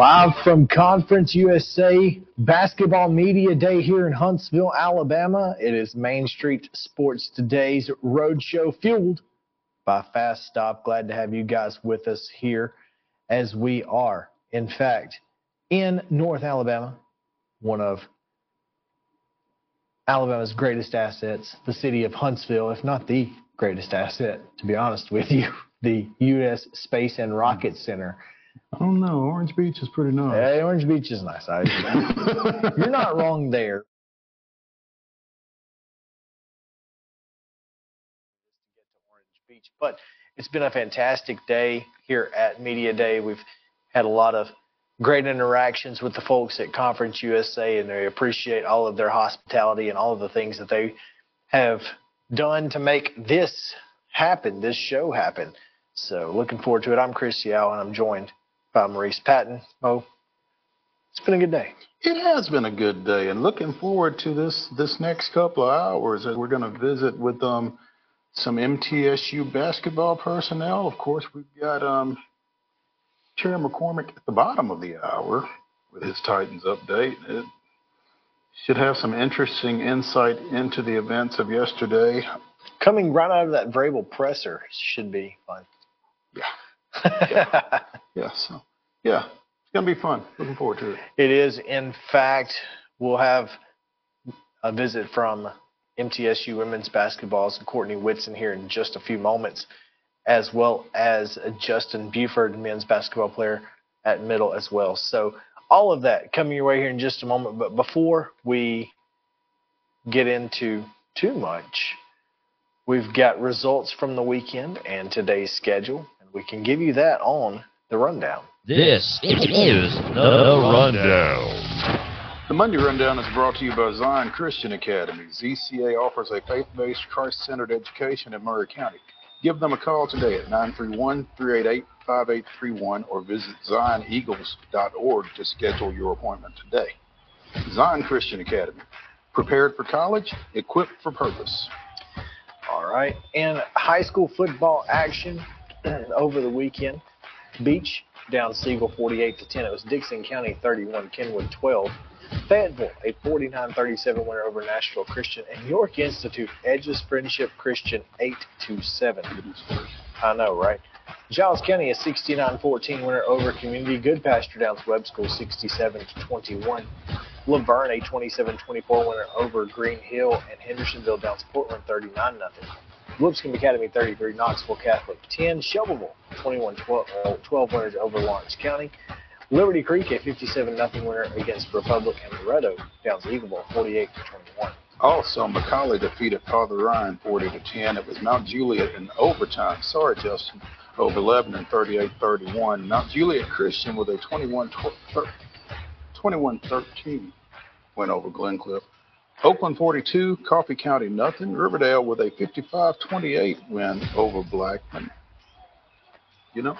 Live from Conference USA Basketball Media Day here in Huntsville, Alabama. It is Main Street Sports Today's roadshow fueled by Fast Stop. Glad to have you guys with us here as we are, in fact, in North Alabama, one of Alabama's greatest assets, the city of Huntsville, if not the greatest asset, to be honest with you, the U.S. Space and Rocket Center. I don't know. Orange Beach is pretty nice. Hey, Orange Beach is nice. I, you're not wrong there. Beach, but it's been a fantastic day here at Media Day. We've had a lot of great interactions with the folks at Conference USA, and they appreciate all of their hospitality and all of the things that they have done to make this happen, this show happen. So, looking forward to it. I'm Chris Yao, and I'm joined by Maurice Patton. Mo, it's been a good day. It has been a good day, and looking forward to this this next couple of hours. As we're going to visit with um some MTSU basketball personnel. Of course, we've got um Terry McCormick at the bottom of the hour with his Titans update. It should have some interesting insight into the events of yesterday. Coming right out of that Vrabel presser should be fun. Yeah. yeah, so yeah, it's gonna be fun. Looking forward to it. It is, in fact, we'll have a visit from MTSU women's basketball's Courtney Whitson here in just a few moments, as well as Justin Buford, men's basketball player at middle as well. So all of that coming your way here in just a moment. But before we get into too much, we've got results from the weekend and today's schedule, we can give you that on the rundown. This is the rundown. The Monday Rundown is brought to you by Zion Christian Academy. ZCA offers a faith based, Christ centered education in Maury County. Give them a call today at 931 388 5831 or visit zioneagles.org to schedule your appointment today. Zion Christian Academy. Prepared for college, equipped for purpose. All right. In high school football action over the weekend. Beech down Siegel 48 to 10. It was Dickson County 31, Kenwood 12. Fayetteville, a 49 37 winner over Nashville Christian. And York Institute edges Friendship Christian 8 to 7. I know, right? Giles County, a 69 14 winner over Community. Goodpasture Downs Webb School 67 to 21. La Vergne, a 27 24 winner over Green Hill. And Hendersonville Downs Portland 39 0. Lipscomb Academy 33, Knoxville Catholic 10, Shelbyville 21 12, uh, 12 winners over Lawrence County. Liberty Creek a 57 0 winner against Republic and Loretto down to Eagleville 48 21. Also, McCallie defeated Father Ryan 40 to 10. It was Mount Juliet in overtime. Sorry, Justin, over Lebanon 38 31. Mount Juliet Christian with a 21 21 13 win over Glencliff. Oakland 42, Coffee County nothing. Riverdale with a 55-28 win over Blackman. You know,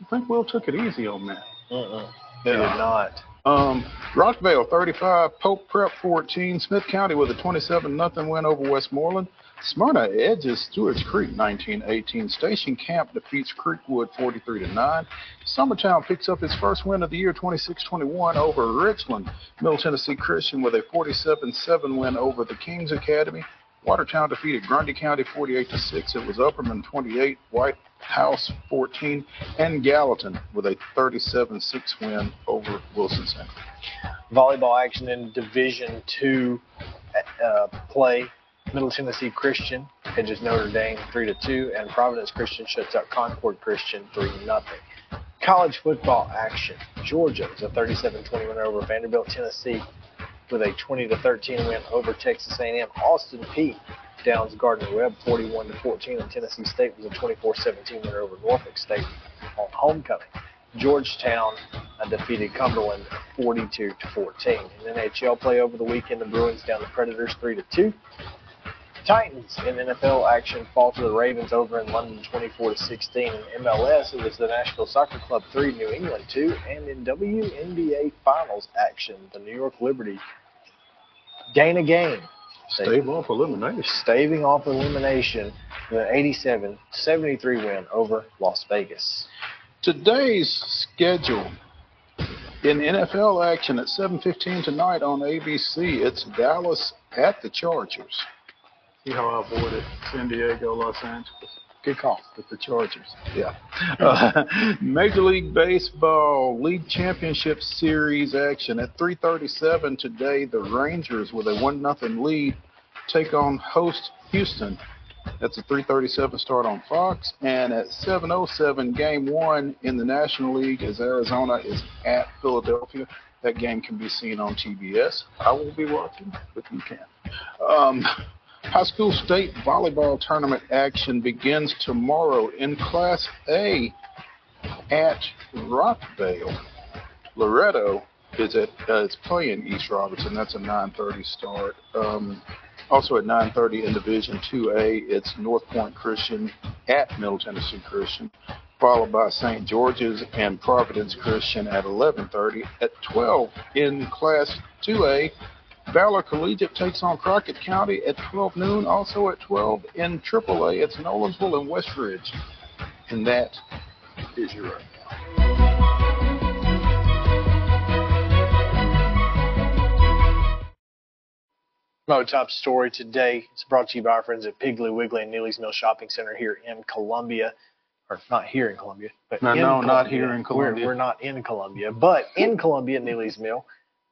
I think Will took it easy on that. Uh-uh. They did not. Um, Rockvale 35, Pope Prep 14, Smith County with a 27 nothing win over Westmoreland. Smyrna edges Stewart's Creek 19-18. Station Camp defeats Creekwood 43 to 9. Summertown picks up its first win of the year 26-21 over Richland. Middle Tennessee Christian with a 47-7 win over the Kings Academy. Watertown defeated Grundy County 48 to 6. It was Upperman 28, White House 14, and Gallatin with a 37-6 win over Wilson Center. Volleyball action in Division Two uh, play. Middle Tennessee Christian edges Notre Dame three to two, and Providence Christian shuts out Concord Christian three to nothing. College football action. Georgia is a 37-20 win over Vanderbilt, Tennessee, with a 20 to 13 win over Texas A&M. Austin Peay downs Gardner Webb 41 to 14, and Tennessee State was a 24-17 win over Norfolk State on homecoming. Georgetown defeated Cumberland 42 to 14. In NHL play over the weekend, the Bruins down the Predators 3 to 2. Titans in NFL action fall to the Ravens over in London 24 to 16. In MLS, it was the Nashville Soccer Club 3, New England 2, and in WNBA Finals action, the New York Liberty gain a game, Stave off elimination. staving off elimination with an 87-73 win over Las Vegas. Today's schedule in NFL action at 7:15 tonight on ABC. It's Dallas at the Chargers. See how I avoided San Diego, Los Angeles. Good call. with the Chargers. Yeah. Uh, Major League Baseball League Championship Series action at 3:37 today. The Rangers with a one nothing lead take on host Houston. That's a 3:37 start on Fox, and at 7:07 Game One in the National League as Arizona is at Philadelphia. That game can be seen on TBS. I will be watching, but you can. Um, High school state volleyball tournament action begins tomorrow in Class A at Rockvale. Loretto is at uh, is playing East Robertson. That's a 9:30 start. Um, also at 9:30 in Division 2A, it's North Point Christian at Middle Tennessee Christian, followed by St. George's and Providence Christian at 11:30. At 12 in Class 2A, Valor Collegiate takes on Crockett County at 12 noon. Also at 12 in AAA, it's Nolensville and Westridge. And that is your rundown. Mo top story today. It's brought to you by our friends at Piggly Wiggly and Neely's Mill Shopping Center here in Columbia. Or not here in Columbia, but No, in no, Columbia. not here in Columbia. We're, we're not in Columbia, but in Columbia, Neely's Mill.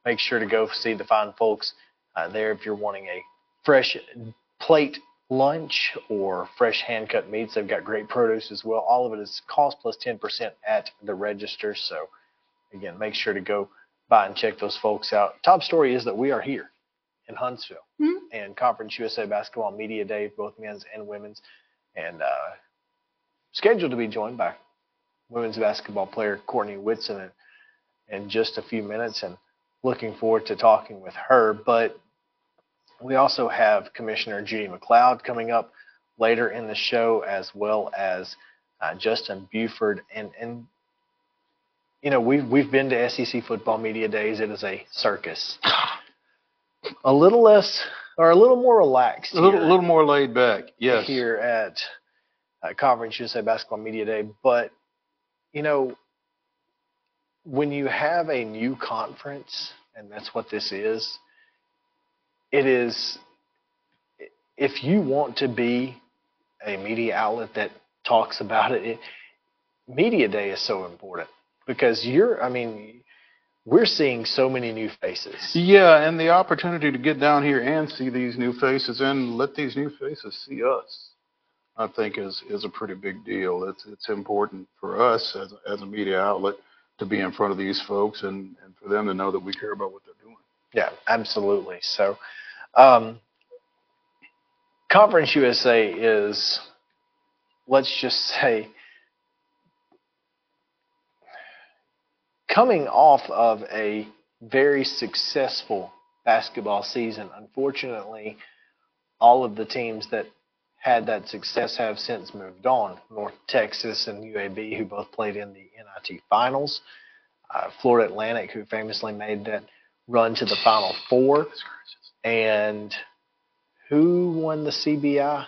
Make sure to go see the fine folks uh, there if you're wanting a fresh plate lunch or fresh hand cut meats. They've got great produce as well. All of it is cost plus 10% at the register. So, again, make sure to go by and check those folks out. Top story is that we are here in Huntsville and Conference USA Basketball Media Day, both men's and women's, and uh, scheduled to be joined by women's basketball player Courtney Whitson in, in just a few minutes, and looking forward to talking with her. But we also have Commissioner Judy MacLeod coming up later in the show, as well as uh, Justin Buford, and and you know we've we've been to SEC football media days. It is a circus. A little less or a little more relaxed. A little, here little more laid back. Yes. here at uh, Conference USA Basketball Media Day. But, you know, when you have a new conference, and that's what this is, it is, if you want to be a media outlet that talks about it, it Media Day is so important because you're, I mean, we're seeing so many new faces. Yeah, and the opportunity to get down here and see these new faces and let these new faces see us, I think is is a pretty big deal. It's it's important for us as as a media outlet to be in front of these folks and and for them to know that we care about what they're doing. Yeah, absolutely. So, um, Conference USA is, let's just say, coming off of a very successful basketball season. Unfortunately, all of the teams that had that success have since moved on. North Texas and UAB, who both played in the NIT finals. Uh, Florida Atlantic, who famously made that run to the Final Four. And who won the CBI?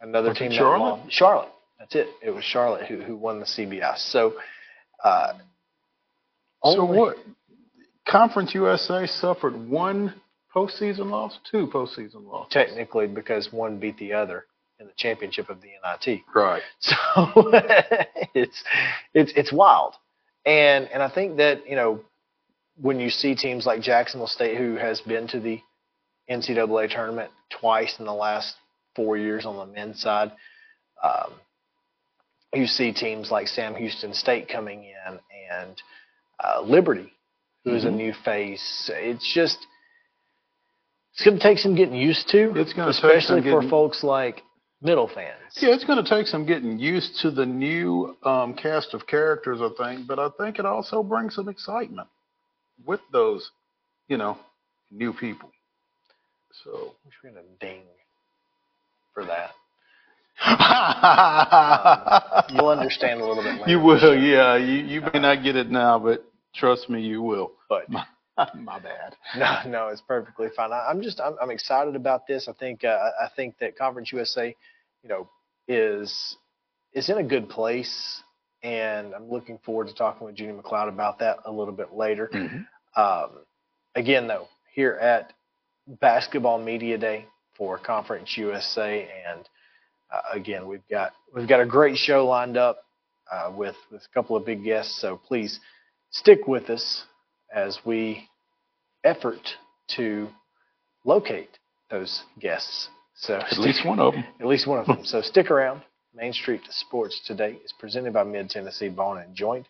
Another Was team Charlotte? won. Charlotte. That's it. It was Charlotte who who won the CBI. So, uh, So what? Conference USA suffered one postseason loss, two postseason losses. Technically, because one beat the other. in the championship of the NIT. Right. So it's it's it's wild, and and I think that you know when you see teams like Jacksonville State, who has been to the NCAA tournament twice in the last four years on the men's side, um, you see teams like Sam Houston State coming in and uh, Liberty, who is a new face. It's just it's going to take some getting used to, It's gonna take especially for getting- folks like middle fans. Yeah, it's going to take some getting used to the new um, cast of characters, I think, but I think it also brings some excitement with those, you know, new people. So. Wish we had a ding for that. You'll understand a little bit later. You will, yeah. You you may not get it now, but trust me, you will. But My, bad. no, no, it's perfectly fine. I, I'm just I'm, I'm excited about this. I think uh, I think that Conference USA, you know, is is in a good place, and I'm looking forward to talking with Judy MacLeod about that a little bit later. Um, again, though, here at Basketball Media Day for Conference USA, and uh, again, we've got we've got a great show lined up uh, with with a couple of big guests. So please stick with us as we effort to locate those guests. So At least one of them. at least one of them. So stick around. Main Street Sports Today is presented by Mid Tennessee Bone and Joint.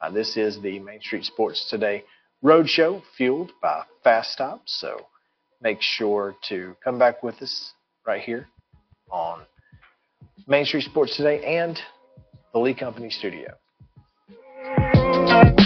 Uh, this is the Main Street Sports Today Roadshow, fueled by Fast Stops. So make sure to come back with us right here on Main Street Sports Today and the Lee Company Studio.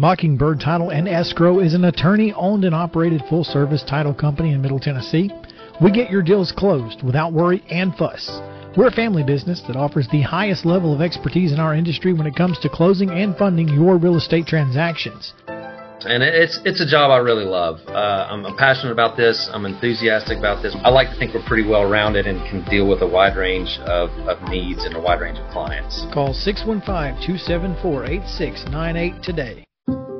Mockingbird Title and Escrow is an attorney owned and operated full service title company in Middle Tennessee. We get your deals closed without worry and fuss. We're a family business that offers the highest level of expertise in our industry when it comes to closing and funding your real estate transactions. and it's it's a job I really love. Uh, I'm, I'm passionate about this. I'm enthusiastic about this. I like to think we're pretty well rounded and can deal with a wide range of, of needs and a wide range of clients. Call 615 274 8698 today.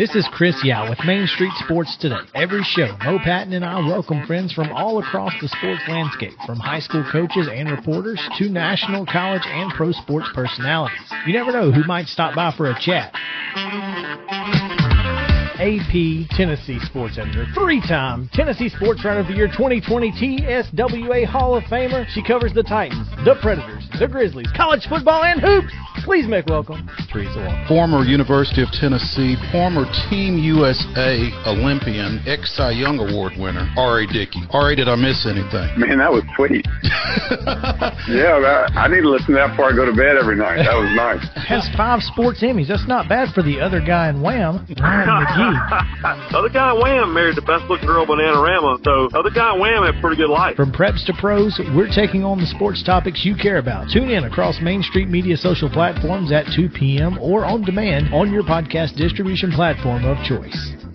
This is Chris Yao with Main Street Sports Today. Every show, Mo Patton and I welcome friends from all across the sports landscape, from high school coaches and reporters to national, college, and pro sports personalities. You never know who might stop by for a chat. AP Tennessee Sports Editor, three-time Tennessee Sports Writer of the Year 2020 TSWA Hall of Famer. She covers the Titans, the Predators, the Grizzlies, college football, and hoops. Please make welcome Teresa Walker. Former University of Tennessee, former Team USA Olympian, ex Cy Young Award winner, R.A. Dickey. R.A., did I miss anything? Man, that was sweet. yeah, I need to listen to that before I go to bed every night. That was nice. Has five sports Emmys. That's not bad for the other guy in Wham, Ryan McGee. other guy in Wham married the best looking girl, Bananarama, so other guy in Wham had a pretty good life. From preps to pros, we're taking on the sports topics you care about. Tune in across Main Street Media social platforms at 2 p.m. or on demand on your podcast distribution platform of choice.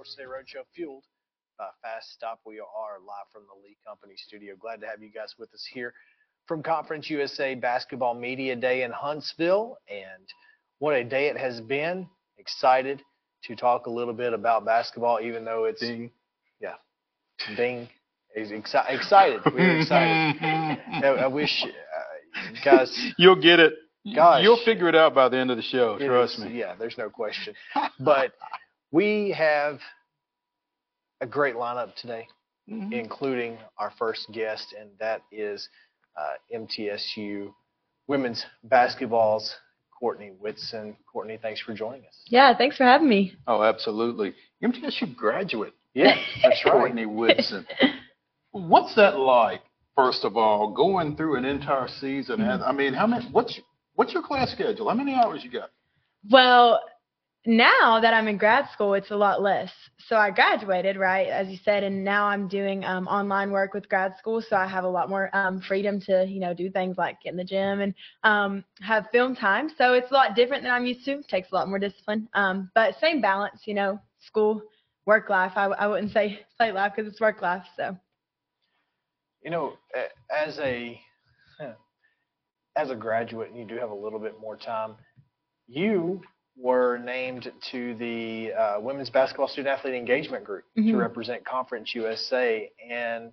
Sports Today Roadshow, fueled by Fast Stop. We are live from the Lee Company studio. Glad to have you guys with us here from Conference USA Basketball Media Day in Huntsville. And what a day it has been. Excited to talk a little bit about basketball, even though it's Ding. yeah, ding. He's exci- excited. We're excited. I, I wish, uh, guys. You'll get it. Gosh. You'll figure it out by the end of the show. Trust is- me. Yeah, there's no question. but we have a great lineup today, Mm-hmm. including our first guest, and that is uh, MTSU women's basketball's Courtney Whitson. Courtney, thanks for joining us. Yeah, thanks for having me. Oh, absolutely. MTSU graduate. Yeah, that's right. Courtney Whitson. What's that like? First of all, going through an entire season. Mm-hmm. And I mean, how many? What's what's your class schedule? How many hours you got? Well, now that I'm in grad school, it's a lot less. So I graduated, right, as you said, and now I'm doing um, online work with grad school. So I have a lot more um, freedom to, you know, do things like get in the gym and um, have film time. So it's a lot different than I'm used to. takes a lot more discipline, um, but same balance, you know, school, work life. I, I wouldn't say play life because it's work life. So You know, as a as a graduate, you do have a little bit more time. You were named to the uh, Women's Basketball Student Athlete Engagement Group to Mhm. represent Conference USA. And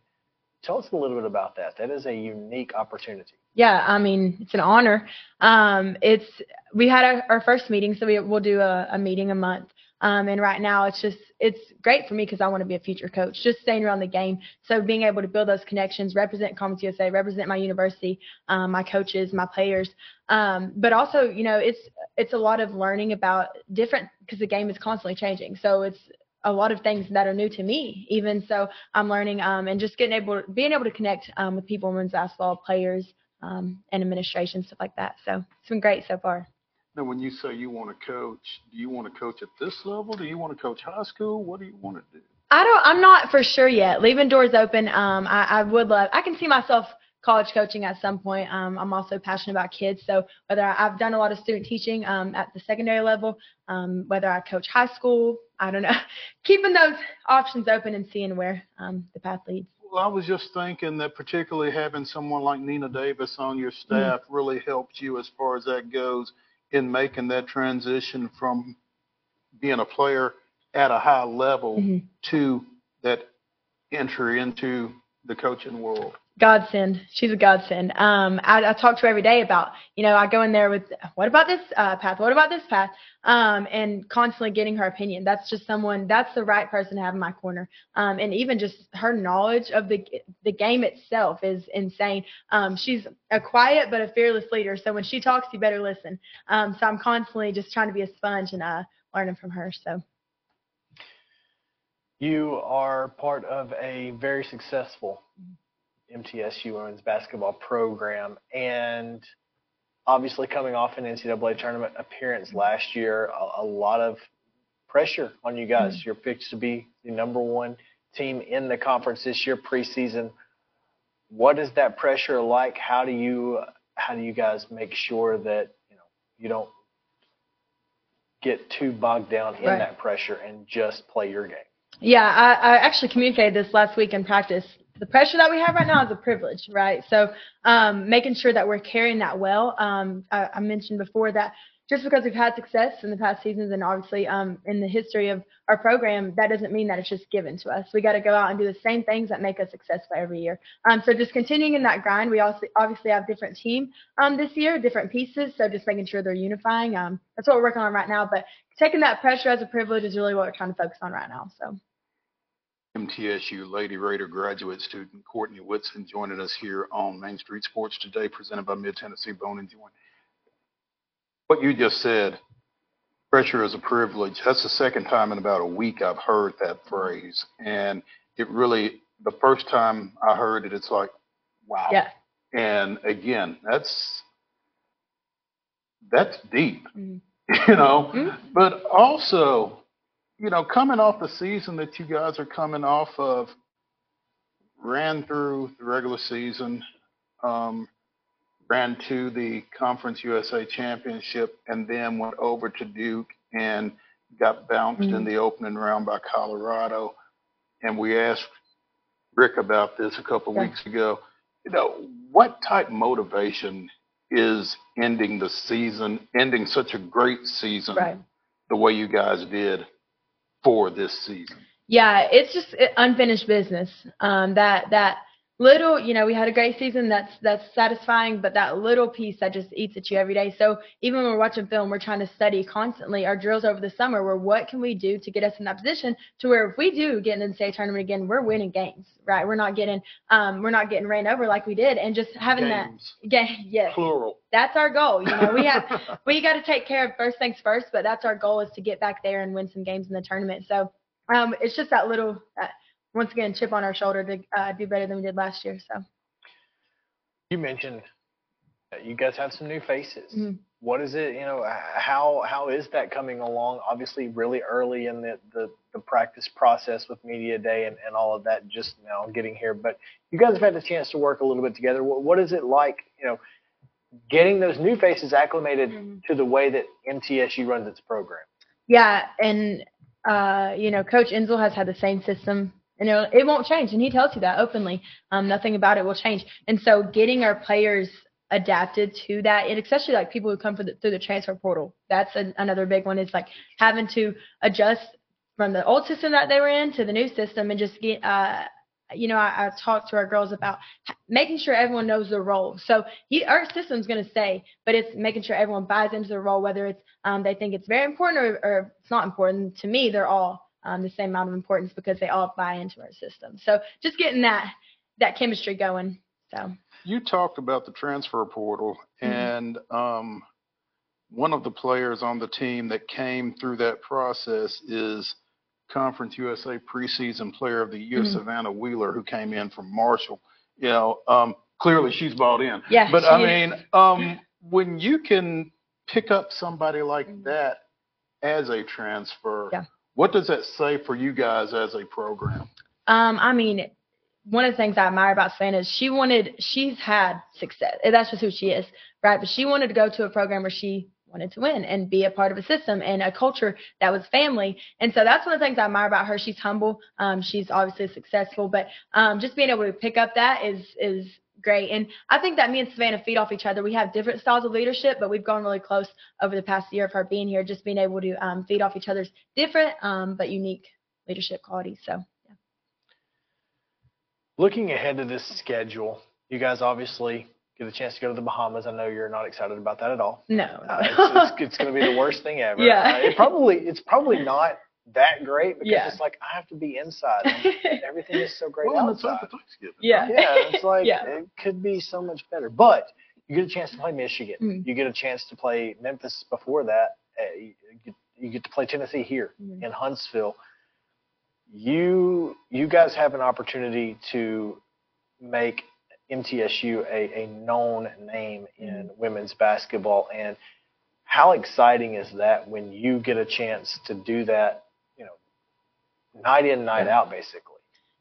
tell us a little bit about that. That is a unique opportunity. Yeah, I mean, it's an honor. Um, it's we had our, our first meeting, so we we'll do a, a meeting a month. Um, and right now, it's just it's great for me because I want to be a future coach, just staying around the game. So being able to build those connections, represent Conference USA, represent my university, um, my coaches, my players, um, but also, you know, it's it's a lot of learning about different because the game is constantly changing. So it's a lot of things that are new to me even so i'm learning um, and just getting able being able to connect um, with people in women's basketball players um, and administration stuff like that so it's been great so far Now, when you say you want to coach, do you want to coach at this level? Do you want to coach high school? What do you want to do? i don't i'm not for sure yet leaving doors open um, I, I would love i can see myself college coaching at some point um, i'm also passionate about kids so whether I, i've done a lot of student teaching um, at the secondary level um, whether i coach high school i don't know keeping those options open and seeing where um, the path leads Well, I was just thinking that particularly having someone like Nina Davis on your staff really helped you as far as that goes in making that transition from being a player at a high level Mhm. to that entry into the coaching world. Godsend. She's a godsend. Um, I, I talk to her every day about, you know, I go in there with, what about this uh, path? What about this path? Um, and constantly getting her opinion. That's just someone. That's the right person to have in my corner. Um, and even just her knowledge of the the game itself is insane. Um, she's a quiet but a fearless leader. So when she talks, you better listen. Um, so I'm constantly just trying to be a sponge and uh, learning from her. So. You are part of a very successful MTSU women's basketball program, and obviously coming off an NCAA tournament appearance last year, a, a lot of pressure on you guys. Mm-hmm. You're picked to be the number one team in the conference this year preseason. What is that pressure like? How do you how do you guys make sure that you know you don't get too bogged down in Right. that pressure and just play your game? Yeah, I, I actually communicated this last week in practice. The pressure that we have right now is a privilege, right? So um, making sure that we're carrying that well. Um, I, I mentioned before that just because we've had success in the past seasons and obviously um, in the history of our program, that doesn't mean that it's just given to us. We got to go out and do the same things that make us successful every year. Um, so just continuing in that grind. We also obviously have different team um, this year, different pieces. So just making sure they're unifying. Um, that's what we're working on right now. But taking that pressure as a privilege is really what we're trying to focus on right now. So. MTSU Lady Raider graduate student Courtney Whitson joining us here on Main Street Sports today, presented by Mid Tennessee Bone and Joint. What you just said, pressure is a privilege. That's the second time in about a week I've heard that phrase, and it really, the first time I heard it, it's like, wow. Yeah. And again, that's that's deep, Mhm. you know. But also, you know, coming off the season that you guys are coming off of, ran through the regular season, um, ran to the Conference USA Championship, and then went over to Duke and got bounced in Mhm. the opening round by Colorado. And we asked Rick about this a couple Yeah. weeks ago. You know, what type of motivation is ending the season, ending such a great season Right. the way you guys did for this season? Yeah, it's just unfinished business. Um, that that little, you know, we had a great season. That's that's satisfying, but that little piece that just eats at you every day. So even when we're watching film, we're trying to study constantly. Our drills over the summer Where what can we do to get us in that position to where if we do get in the state tournament again, we're winning games, right? We're not getting um, we're not getting ran over like we did, and just having Games. that game, yes, Plural. that's our goal. You know, we have we got to take care of first things first, but that's our goal is to get back there and win some games in the tournament. So um, it's just that little, uh, once again, chip on our shoulder to uh, do better than we did last year. So You mentioned that you guys have some new faces. Mhm. What is it? You know, how how is that coming along? Obviously, really early in the the, the practice process with media day and, and all of that. Just now getting here, but you guys have had the chance to work a little bit together. What, what is it like? You know, getting those new faces acclimated to the way that MTSU runs its program. yeah, and uh, you know, Coach Insell has had the same system. And it'll, it won't change, and he tells you that openly. Um, nothing about it will change. And so, getting our players adapted to that, and especially like people who come the, through the transfer portal, that's an, another big one. Is like having to adjust from the old system that they were in to the new system, and just get. Uh, you know, I, I talked to our girls about making sure everyone knows their role. So he, our system's going to stay, but it's making sure everyone buys into the role, whether it's um, they think it's very important or, or it's not important. To me, they're all um, the same amount of importance because they all buy into our system. So just getting that that chemistry going. So You talked about the transfer portal, Mhm. and um, one of the players on the team that came through that process is Conference USA preseason player of the year, Mhm. Savannah Wheeler, who came in from Marshall. You know, um, clearly she's bought in. Yeah, But I mean, um, when you can pick up somebody like Mm-hmm. that as a transfer, Yeah. What does that say for you guys as a program? Um, I mean, one of the things I admire about Savannah is she wanted, she's had success. That's just who she is, right? But she wanted to go to a program where she wanted to win and be a part of a system and a culture that was family. And so that's one of the things I admire about her. She's humble. Um, she's obviously successful, but um, just being able to pick up that is is great. And I think that me and Savannah feed off each other. We have different styles of leadership, but we've gone really close over the past year of her being here, just being able to um, feed off each other's different um, but unique leadership qualities. So. Yeah. Looking ahead to this schedule, you guys obviously get a chance to go to the Bahamas. I know you're not excited about that at all. No. Uh, it's it's, it's going to be the worst thing ever. Yeah. Uh, it probably it's probably not that great because Yeah. it's like I have to be inside. And everything is so great Well, and it's outside. over Thanksgiving. Yeah. Yeah, it's like Yeah. it could be so much better. But you get a chance to play Michigan. Mhm. You get a chance to play Memphis before that. Uh, you, get, you get to play Tennessee here Mhm. in Huntsville. You you guys have an opportunity to make MTSU a, a known name in women's basketball. And how exciting is that when you get a chance to do that, you know, night in, night out, basically?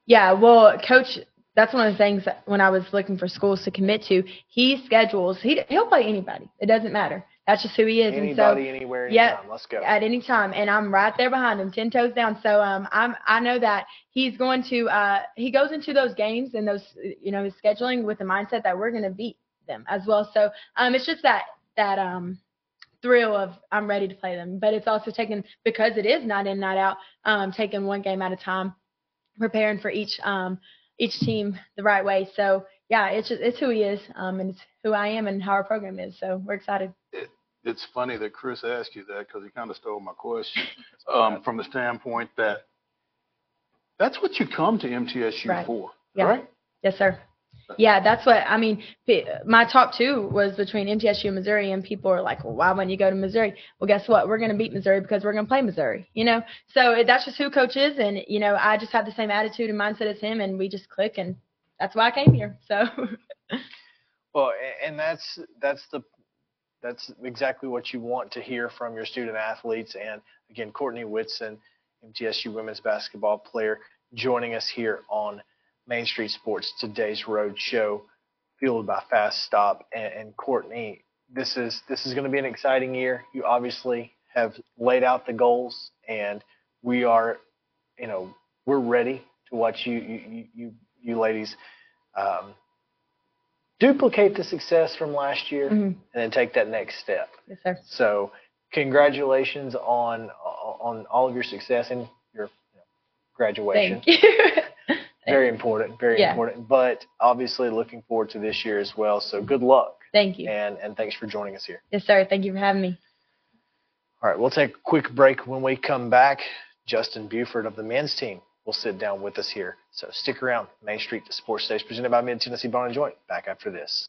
Yeah, well, coach, that's one of the things that when I was looking for schools to commit to, he schedules. He he'll play anybody. It doesn't matter. That's just who he is. Anybody, and so, anywhere, yeah, anytime. Let's go. At any time, and I'm right there behind him, ten toes down. So um, I'm I know that he's going to uh he goes into those games and those you know his scheduling with the mindset that we're going to beat them as well. So um, it's just that that um thrill of I'm ready to play them, but it's also taken because it is night in night out, um, taking one game at a time, preparing for each um each team the right way. So yeah, it's just it's who he is, um, and it's who I am and how our program is. So we're excited. It's funny that Chris asked you that because he kind of stole my question um, from the standpoint that that's what you come to MTSU Right. for, Yeah. right? Yes, sir. Yeah, that's what I mean. My top two was between MTSU and Missouri, and people are like, "Well, why wouldn't you go to Missouri?" Well, guess what? We're going to beat Missouri because we're going to play Missouri. You know, so that's just who Coach is, and you know, I just have the same attitude and mindset as him, and we just click, and that's why I came here. So, Well, and that's that's the that's exactly what you want to hear from your student athletes. And again, Courtney Whitson, MTSU women's basketball player, joining us here on Main Street Sports today's road show, fueled by Fast Stop. And, and Courtney, this is this is going to be an exciting year. You obviously have laid out the goals, and we are, you know, we're ready to watch you you you you, ladies. Um, duplicate the success from last year Mhm. and then take that next step. yes, sir. So, congratulations on on all of your success and your graduation. Thank you. Very important, very Yeah. important. But obviously, looking forward to this year as well. So, good luck Thank you. and and thanks for joining us here. Yes, sir. Thank you for having me. All right, we'll take a quick break. When we come back, Justin Buford of the men's team will sit down with us here. So stick around. Main Street to Sports Stage, presented by Mid Tennessee Bone and Joint. Back after this.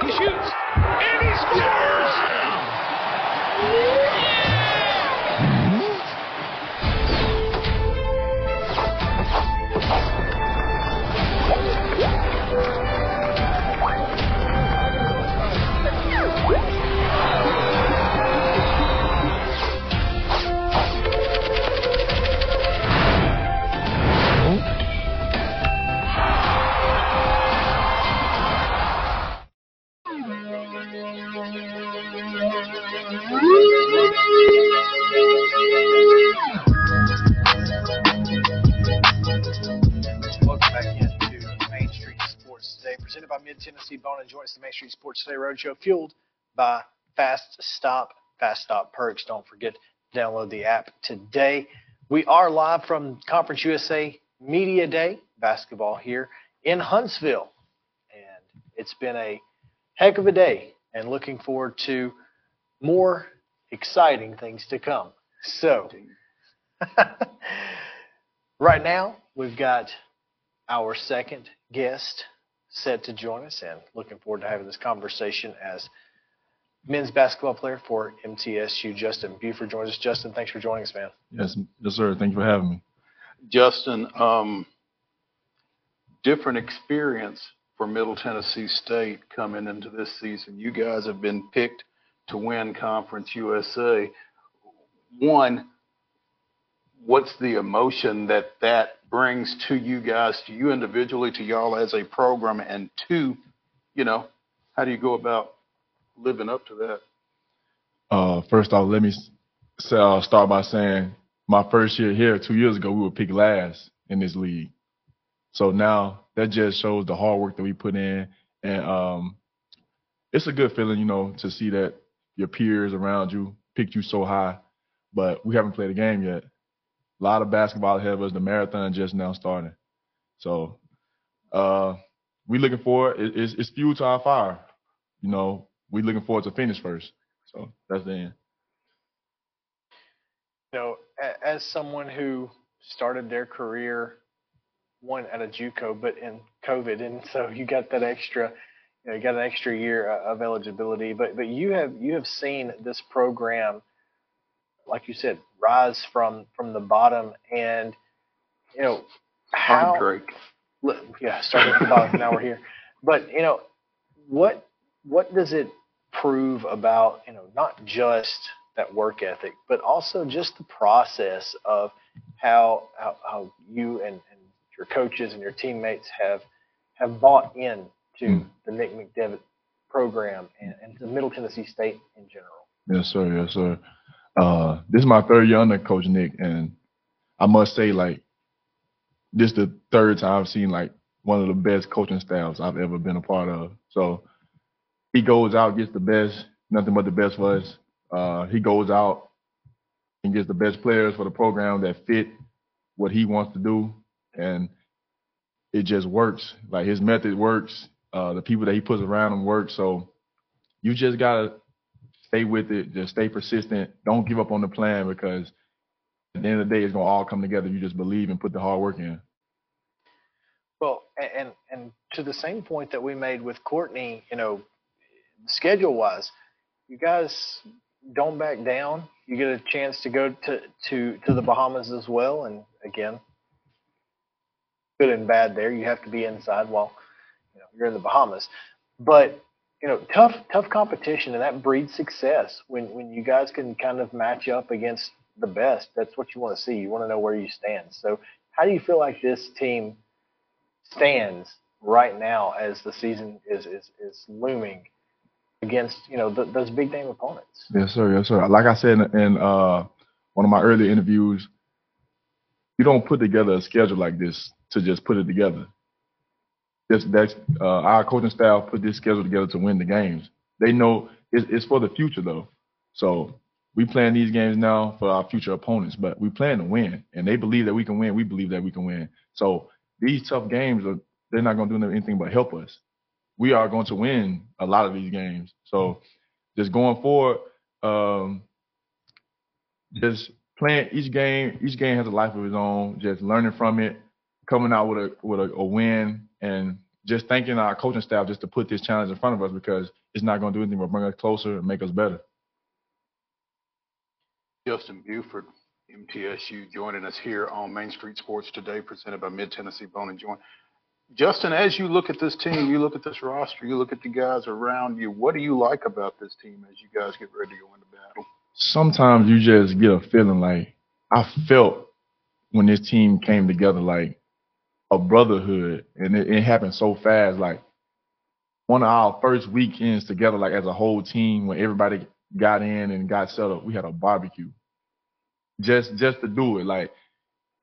He shoots and he scores! Presented by Mid Tennessee Bone and Joints, the Main Street Sports Today Roadshow, fueled by Fast Stop, Fast Stop Perks. Don't forget to download the app today. We are live from Conference USA Media Day basketball here in Huntsville, and it's been a heck of a day, and looking forward to more exciting things to come. So, right now we've got our second guest set to join us and looking forward to having this conversation as men's basketball player for MTSU, Justin Buford joins us. Justin, thanks for joining us, man. Yes, yes, sir. Thank you for having me. Justin, um, different experience for Middle Tennessee State coming into this season. You guys have been picked to win Conference USA. One, what's the emotion that that brings to you guys, to you individually, to y'all as a program? And two, you know, how do you go about living up to that? Uh, first off, let me say, uh, start by saying my first year here, two years ago, we were picked last in this league. So now that just shows the hard work that we put in, and um, it's a good feeling, you know, to see that your peers around you picked you so high. But we haven't played a game yet. A lot of basketball ahead of us. The marathon just now starting. So uh, we looking forward. It, it's, it's fuel to our fire. You know, we looking forward to finish first. So that's the end. You know, as someone who started their career one at a JUCO, but in COVID, and so you got that extra, you know, you got an extra year of eligibility. But but you have you have seen this program, like you said, rise from from the bottom, and you know how. Drake. Yeah, starting at the bottom. now we're here. But you know, what what does it prove about you know not just that work ethic, but also just the process of how how, how you and, and your coaches and your teammates have have bought in to Mm. the Nick McDevitt program and, and to Middle Tennessee State in general. Yes, sir. Yes, sir. Uh, this is my third year under Coach Nick, and I must say, like, this is the third time I've seen like one of the best coaching staffs I've ever been a part of. So he goes out, gets the best, nothing but the best for us. Uh, he goes out and gets the best players for the program that fit what he wants to do, and it just works. Like his method works. Uh, the people that he puts around him work. So you just gotta stay with it. Just stay persistent. Don't give up on the plan because at the end of the day, it's gonna all come together. You just believe and put the hard work in. Well, and and to the same point that we made with Courtney, you know, schedule wise, you guys don't back down. You get a chance to go to to to the Bahamas as well, and again, good and bad there. You have to be inside while you know you're in the Bahamas, but you know, tough tough competition, and that breeds success when when you guys can kind of match up against the best. That's what you want to see. You want to know where you stand. So, how do you feel like this team stands right now as the season is is, is looming against you know th- those big name opponents? Yes, sir. Yes, sir. Like I said in, in uh, one of my earlier interviews, you don't put together a schedule like this to just put it together. This, that's uh, our coaching staff put this schedule together to win the games. They know it's, it's for the future though. So we playing these games now for our future opponents, but we plan to win, and they believe that we can win. We believe that we can win. So these tough games are they're not going to do anything but help us. We are going to win a lot of these games. So just going forward, um, just playing each game. Each game has a life of its own. Just learning from it, coming out with a with a, a win, and just thanking our coaching staff just to put this challenge in front of us because it's not going to do anything but bring us closer and make us better. Justin Buford, MTSU, joining us here on Main Street Sports today, presented by Mid Tennessee Bone and Joint. Justin, as you look at this team, you look at this roster, you look at the guys around you. What do you like about this team as you guys get ready to go into battle? Sometimes you just get a feeling like I felt when this team came together like a brotherhood, and it, it happened so fast. Like one of our first weekends together, like as a whole team, when everybody got in and got settled, we had a barbecue just just to do it. Like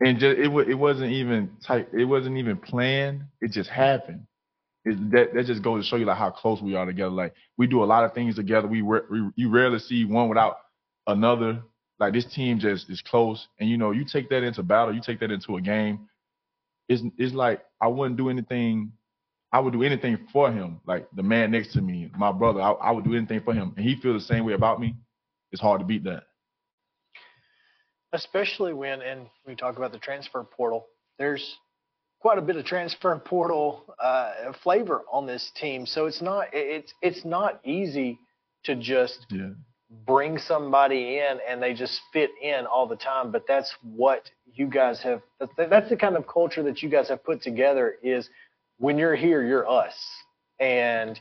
and just it it wasn't even tight. It wasn't even planned. It just happened. It, that that just goes to show you like how close we are together. Like we do a lot of things together. We, we you rarely see one without another. Like this team just is close, and you know you take that into battle. You take that into a game. It's it's like I wouldn't do anything. I would do anything for him. Like the man next to me, my brother. I, I would do anything for him, and he feels the same way about me. It's hard to beat that. especially when and we talk about the transfer portal there's quite a bit of transfer portal uh, flavor on this team so it's not it's it's not easy to just Yeah. Bring somebody in and they just fit in all the time. But that's what you guys have that's the kind of culture that you guys have put together is when you're here you're us. And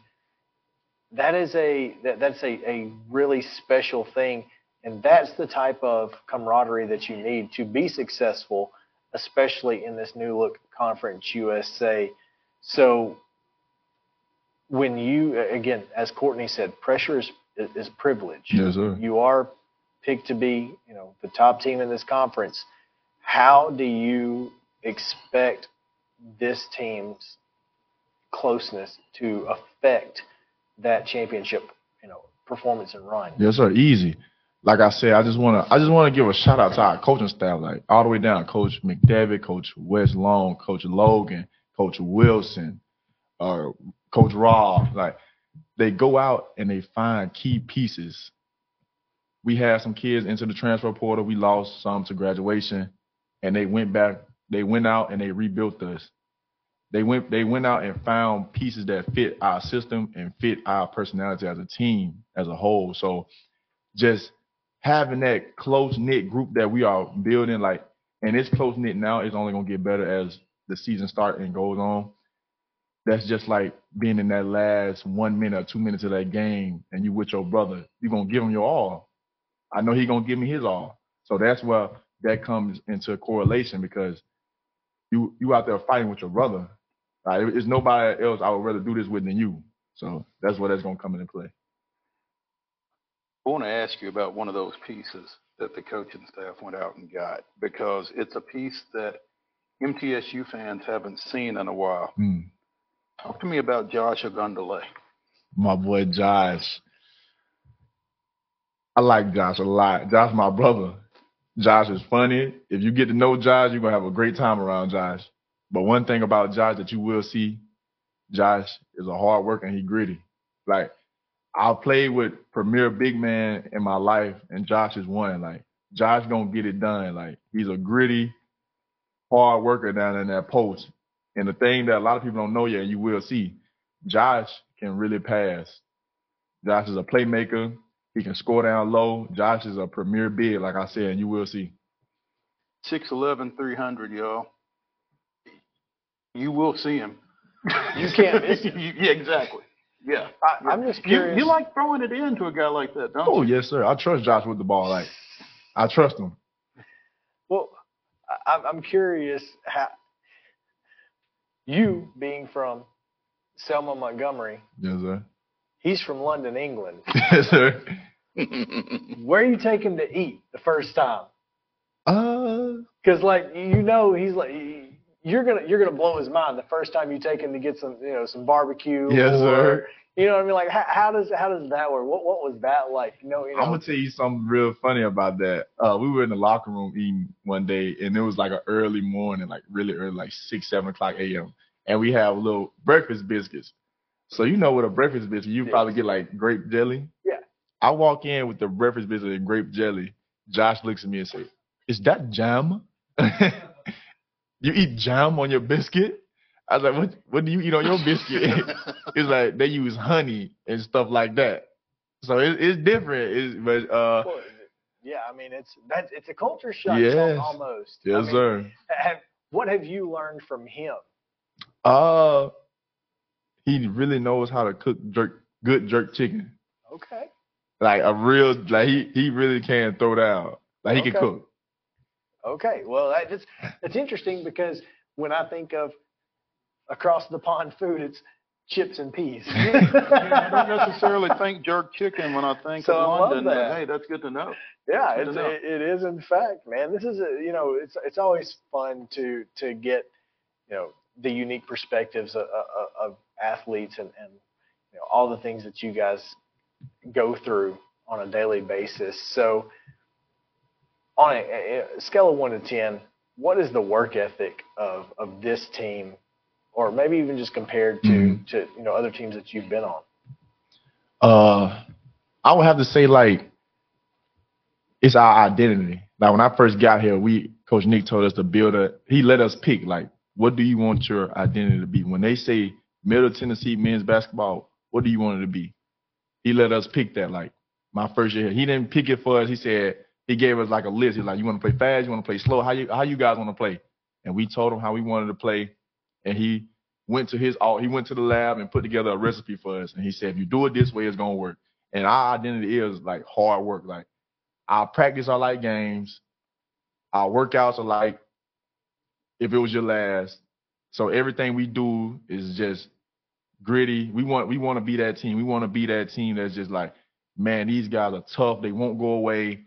that is a that, that's a, a really special thing, and that's the type of camaraderie that you need to be successful, especially in this new look conference USA. So when you again, as Courtney said, pressure is is privilege. Yes, sir. You are picked to be, you know, the top team in this conference. How do you expect this team's closeness to affect that championship, you know, performance and run? Yes, sir. Easy. Like I said, I just wanna I just wanna give a shout out to our coaching staff, like all the way down, Coach McDevitt, Coach Wes Long, Coach Logan, Coach Wilson, uh, Coach Rob. Like they go out and they find key pieces. We had some kids into the transfer portal. We lost some to graduation, and they went back. They went out and they rebuilt us. They went they went out and found pieces that fit our system and fit our personality as a team as a whole. So just having that close knit group that we are building, like, and it's close knit now. It's only gonna get better as the season starts and goes on. That's just like being in that last one minute or two minutes of that game, and you with your brother. You're gonna give him your all. I know he gonna give me his all. So that's where that comes into correlation because you you out there fighting with your brother. Right? It's nobody else I would rather do this with than you. So that's where that's gonna come into play. I want to ask you about one of those pieces that the coaching staff went out and got because it's a piece that MTSU fans haven't seen in a while. Hmm. Talk to me about Josh Ogundele. My boy Josh. I like Josh a lot. Josh, my brother. Josh is funny. If you get to know Josh, you're gonna have a great time around Josh. But one thing about Josh that you will see, Josh is a hard worker and he gritty. Like I've played with premier big man in my life, and Josh is one. Like Josh gonna get it done. Like he's a gritty, hard worker down in that post. And the thing that a lot of people don't know yet, and you will see, Josh can really pass. Josh is a playmaker. He can score down low. Josh is a premier big, like I said, and you will see. 6'11", 300, y'all. You will see him. You can't miss him. yeah, exactly. Yeah. I, I'm just curious. you like throwing it in to a guy like that, don't Oh you? yes, sir. I trust Josh with the ball. Like I trust him. Well, I, I'm- I'm curious how you being from Selma, Montgomery, Yes, sir. he's from London, England. yes, sir. Where you taking to eat the first time? Uh, Because like you know, he's like you're gonna you're gonna blow his mind the first time you take him to get some you know some barbecue. Yes, or, sir. You know what I mean? Like how, how does how does that work? What what was that like? You know, you know. I'm gonna tell you something real funny about that. Uh, we were in the locker room eating one day, and it was like an early morning, like really early, like six, seven o'clock a.m. And we have little breakfast biscuits. So you know, with a breakfast biscuit, you probably get like grape jelly. Yeah. I walk in with the breakfast biscuit and grape jelly. Josh looks at me and say, "Is that jam? you eat jam on your biscuit?" I was like, "What? What do you eat on your biscuit?" it's like they use honey and stuff like that. So it, it's different. It's, but uh, Well, yeah, I mean it's that's it's a culture shock Yes. almost. I yes, mean, sir. Have, what have you learned from him? Uh, he really knows how to cook jerk, good jerk chicken. Okay. Like a real, like he he really can throw down. Like he can cook. Okay. Well, that, that's that's interesting because when I think of across the pond food, it's chips and peas. I don't necessarily think jerk chicken when I think So of I London. that. but Hey, that's good to know. Yeah, it's, know. it, it is in fact, man. This is a you know it's it's always fun to to get you know the unique perspectives of, of, of athletes and and you know all the things that you guys go through on a daily basis. So on a, a scale of one to ten, what is the work ethic of of this team, or maybe even just compared to to you know other teams that you've been on? Uh, I would have to say like it's our identity. Like when I first got here, we Coach Nick told us to build a. He let us pick like, what do you want your identity to be? When they say Middle Tennessee men's basketball, what do you want it to be? He let us pick that. Like my first year, here. he didn't pick it for us. He said he gave us like a list. He's like, you want to play fast? You want to play slow? How you how you guys want to play? And we told him how we wanted to play, and he went to his he went to the lab and put together a recipe for us, and he said, if you do it this way, it's gonna work. And our identity is like hard work. Like our practice are like games, our workouts are like if it was your last. So everything we do is just gritty. We want we want to be that team. We want to be that team that's just like, man, these guys are tough. They won't go away.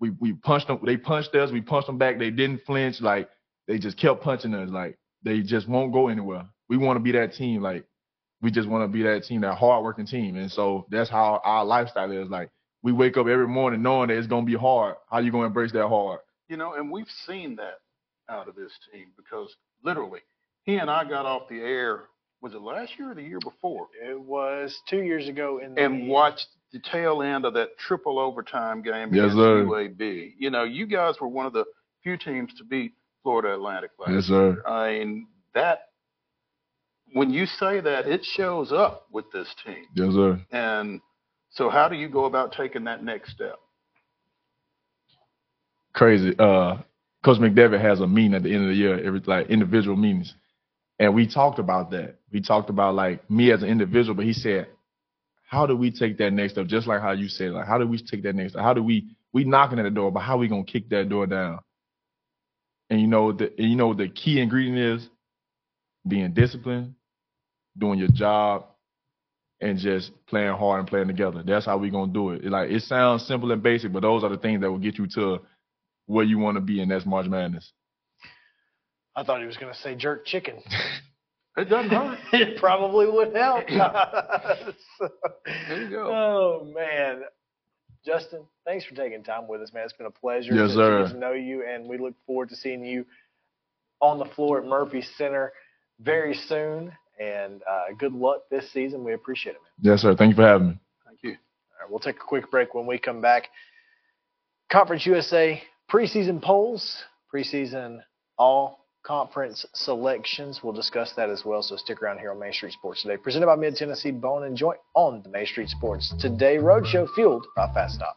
We we punched them. They punched us. We punched them back. They didn't flinch. Like they just kept punching us. Like they just won't go anywhere. We want to be that team. Like we just want to be that team, that hardworking team. And so that's how our lifestyle is. Like we wake up every morning knowing that it's gonna be hard. How you gonna embrace that hard? You know, and we've seen that out of this team because literally, he and I got off the air. Was it last year or the year before? It was two years ago in the and watched the tail end of that triple overtime game Yes, against sir. UAB. You know, you guys were one of the few teams to beat Florida Atlantic Yes, sir. I mean, that when you say that, it shows up with this team. Yes, sir. And so, how do you go about taking that next step? crazy. Uh, Coach McDevitt has a meeting at the end of the year, every like individual meetings, and we talked about that. We talked about like me as an individual, but he said, "How do we take that next step?" Just like how you said, like how do we take that next step? How do we we knocking at the door, but how we gonna kick that door down? And you know the you know the key ingredient is being disciplined, doing your job, and just playing hard and playing together. That's how we're gonna do it. It, Like it sounds simple and basic, but those are the things that will get you to where you want to be, and that's March Madness. I thought he was going to say jerk chicken. It doesn't hurt. it probably would help. There you go. Oh man, Justin, thanks for taking time with us, man. It's been a pleasure Yes, to, sir. to know you, and we look forward to seeing you on the floor at Murphy Center very soon. And uh, good luck this season. We appreciate it, man. Yes, sir. Thank you for having me. Thank you. All right, we'll take a quick break when we come back. Conference USA preseason polls, preseason all conference selections. We'll discuss that as well. So stick around here on Main Street Sports Today, presented by Mid Tennessee Bone and Joint on the Main Street Sports Today Roadshow, fueled by Fast Stop.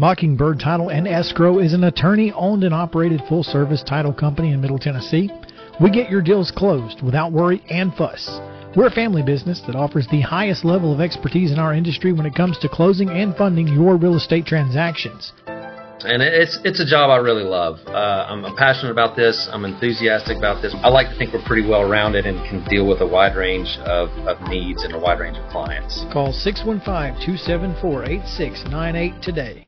Mockingbird Title and Escrow is an attorney owned and operated full service title company in Middle Tennessee. We get your deals closed without worry and fuss. We're a family business that offers the highest level of expertise in our industry when it comes to closing and funding your real estate transactions. and it's it's a job I really love. Uh, I'm, I'm passionate about this. I'm enthusiastic about this. I like to think we're pretty well rounded and can deal with a wide range of, of needs and a wide range of clients. Call 615 274 8698 today.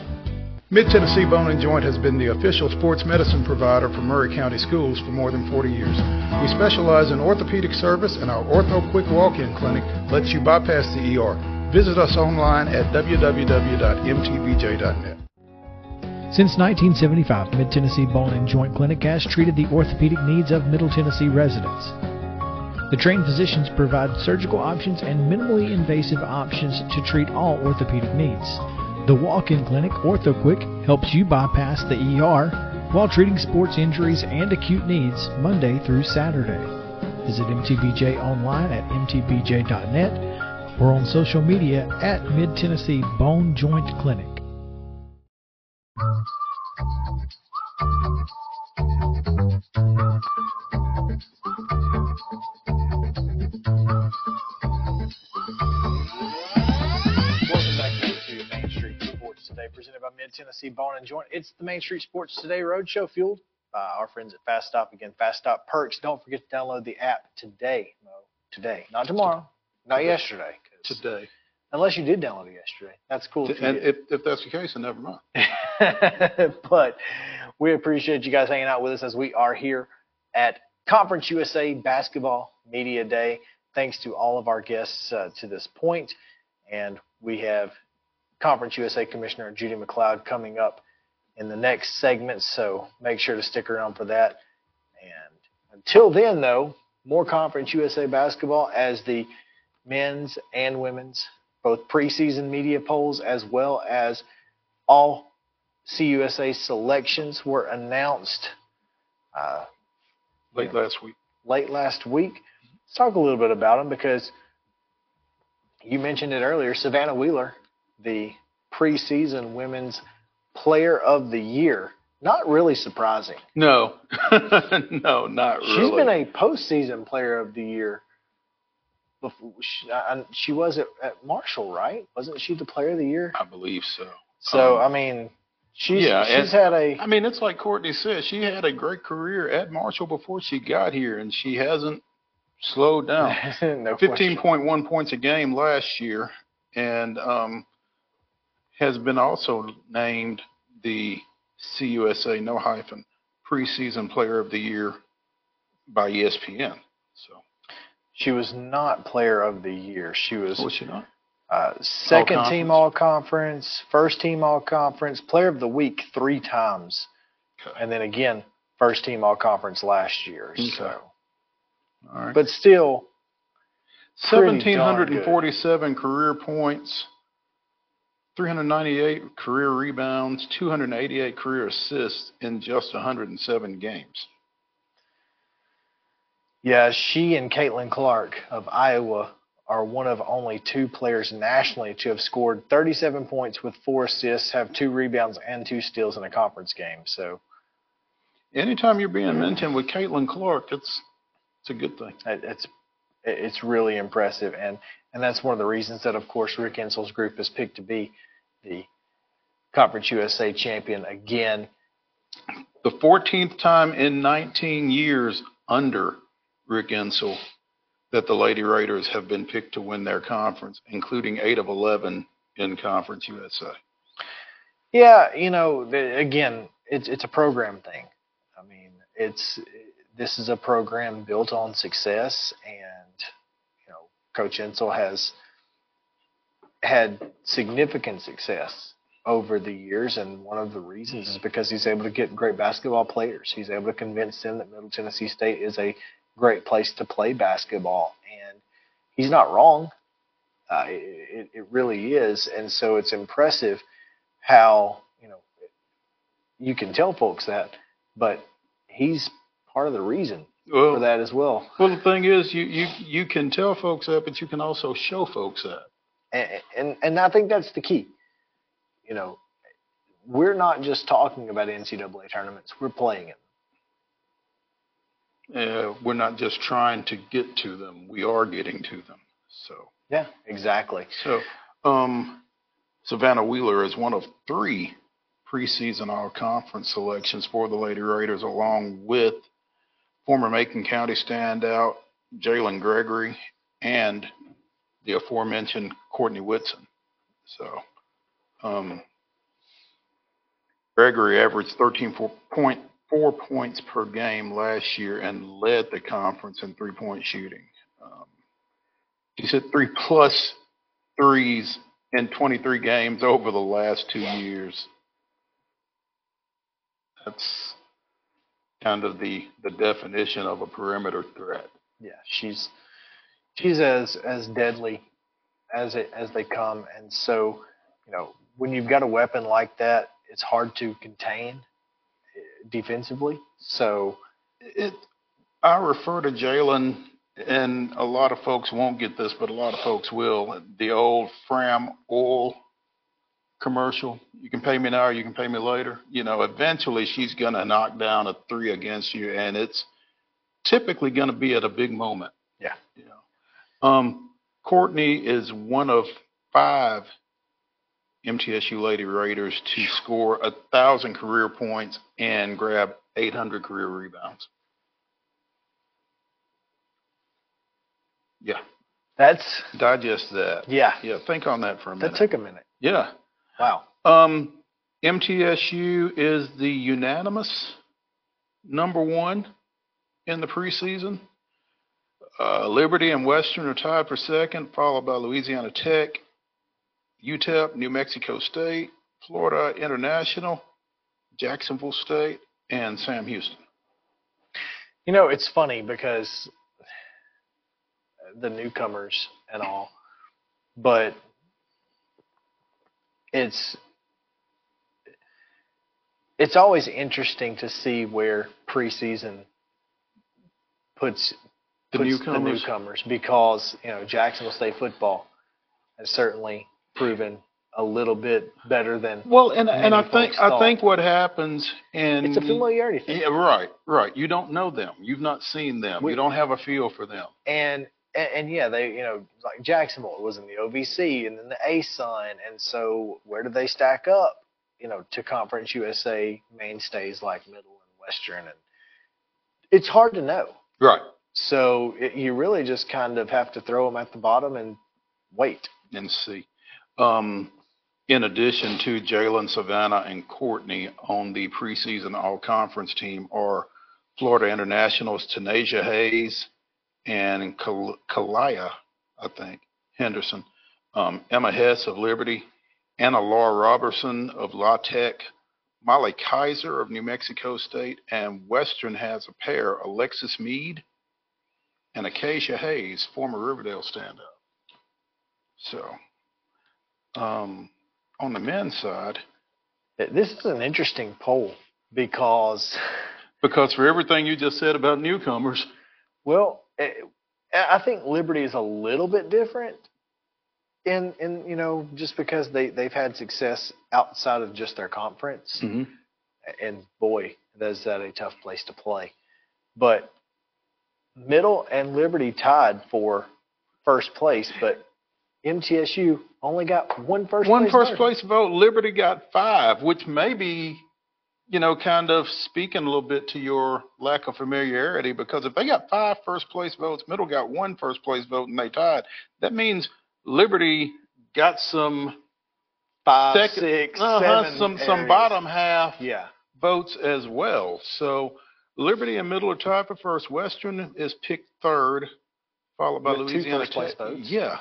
Mid Tennessee Bone and Joint has been the official sports medicine provider for Maury County Schools for more than 40 years. We specialize in orthopedic service, and our Ortho Quick Walk In Clinic lets you bypass the ER. Visit us online at www.mtbj.net. Since 1975, Mid Tennessee Bone and Joint Clinic has treated the orthopedic needs of Middle Tennessee residents. The trained physicians provide surgical options and minimally invasive options to treat all orthopedic needs. The walk-in clinic, OrthoQuick, helps you bypass the ER while treating sports injuries and acute needs Monday through Saturday. Visit MTBJ online at mtbj.net or on social media at Mid Tennessee Bone Joint Clinic. Tennessee Bone and Joint. It's the Main Street Sports Today Roadshow, fueled by our friends at Fast Stop. Again, Fast Stop Perks. Don't forget to download the app today. No, today, not tomorrow, not yesterday. Today. Unless you did download it yesterday, that's cool. And if, if that's the case, then never mind. but we appreciate you guys hanging out with us as we are here at Conference USA Basketball Media Day. Thanks to all of our guests uh, to this point. And we have Conference USA Commissioner Judy MacLeod coming up in the next segment. So make sure to stick around for that. And until then, though, more Conference USA basketball as the men's and women's, both preseason media polls as well as all CUSA selections were announced uh, Late last week. late last week. Let's talk a little bit about them because you mentioned it earlier. Savannah Wheeler, the preseason women's player of the year. Not really surprising. No, no, not really. She's been a postseason player of the year. Before, she, I, she was at, at Marshall, right? Wasn't she the player of the year? I believe so. So Um, I mean, she's yeah, she's had a I mean, it's like Courtney said. She had a great career at Marshall before she got here, and she hasn't slowed down. no. Fifteen point one points a game last year, and um, has been also named the CUSA no hyphen preseason player of the year by ESPN. So She was not player of the year. She was was she not? uh, second All-conference? team all conference, first team all conference, player of the week three times, and then again first team all conference last year. Okay. So, All right. but still, Seventeen hundred and forty-seven career points, three hundred ninety-eight career rebounds, two hundred eighty-eight career assists in just hundred and seven games. yeah, she and Caitlin Clark of Iowa are one of only two players nationally to have scored 37 points with four assists, have two rebounds and two steals in a conference game. So Anytime you're being mentioned with Caitlin Clark, it's it's a good thing. It's it's really impressive, and and that's one of the reasons that, of course, Rick Insell's group is picked to be the Conference USA champion again. The fourteenth time in nineteen years under Rick Insell that the Lady Raiders have been picked to win their conference, including eight of eleven in Conference USA. Yeah, you know, the, again, it's it's a program thing. I mean, it's this is a program built on success, and you know, Coach Insell has had significant success over the years, and one of the reasons is because he's able to get great basketball players. He's able to convince them that Middle Tennessee State is a great place to play basketball, and he's not wrong. Uh, it, it really is, and so it's impressive how you know you can tell folks that, but he's part of the reason Well, for that as well. Well, the thing is, you, you, you can tell folks that, but you can also show folks that. And, and and I think that's the key. You know, we're not just talking about NCAA tournaments; we're playing it. Uh, we're not just trying to get to them; we are getting to them. So, Yeah, exactly. so um, Savannah Wheeler is one of three preseason all conference selections for the Lady Raiders, along with former Macon County standout Jalynn Gregory and the aforementioned Courtney Whitson. So, um, Gregory averaged 13.4 points per game last year and led the conference in three point shooting. Um, he's hit three plus threes in 23 games over the last two years. That's kind of the, the definition of a perimeter threat. Yeah, she's she's as as deadly as it as they come, and so you know when you've got a weapon like that, it's hard to contain eh, defensively. So it, I refer to Jalynn, and a lot of folks won't get this, but a lot of folks will. The old Fram oil commercial. You can pay me now, or you can pay me later. You know, eventually she's going to knock down a three against you, and it's typically going to be at a big moment. Yeah. You know, um, Courtney is one of five MTSU Lady Raiders to score a thousand career points and grab 800 career rebounds. Yeah. That's digest that. Yeah. Yeah. Think on that for a minute. That took a minute. Yeah. Wow. Um, MTSU is the unanimous number one in the preseason. Uh, Liberty and Western are tied for second, followed by Louisiana Tech, UTEP, New Mexico State, Florida International, Jacksonville State, and Sam Houston. You know, it's funny because the newcomers and all, but it's it's always interesting to see where preseason puts The newcomers. the newcomers because you know Jacksonville State football has certainly proven a little bit better than Well, and and I think folks I think what happens and It's a familiarity thing. Yeah, right, right. You don't know them. You've not seen them. We- you don't have a feel for them. and, and and yeah, they you know like Jacksonville was in the OVC and then the ASUN, and so where do they stack up? You know, to Conference USA mainstays like Middle and Western, and it's hard to know. Right. So it, you really just kind of have to throw them at the bottom and wait. and see. Um, in addition to Jalynn, Savannah, and Courtney on the preseason all conference team are Florida Internationals Tanasia Hayes and Kal- Kalaya, I think, Henderson, um, Emma Hess of Liberty, Anna Laura Robertson of La Tech, Molly Kaiser of New Mexico State, and Western has a pair, Alexis Mead and Acacia Hayes, former Riverdale standout. So, um, on the men's side, This is an interesting poll because because for everything you just said about newcomers, Well, eh, I think Liberty is a little bit different in in you know just because they they've had success outside of just their conference, Mm-hmm. and boy, that's that a tough place to play. But Middle and Liberty tied for first place, but MTSU only got one first one place first vote. place vote, Liberty got five, which may be, you know, kind of speaking a little bit to your lack of familiarity because if they got five first place votes, Middle got one first place vote, and they tied, that means Liberty got some Five, second, six, uh-huh, seven some some bottom half Yeah. votes as well. So Liberty and Middle are tied for first. Western is picked third, followed by With Louisiana first place Tech. Yeah,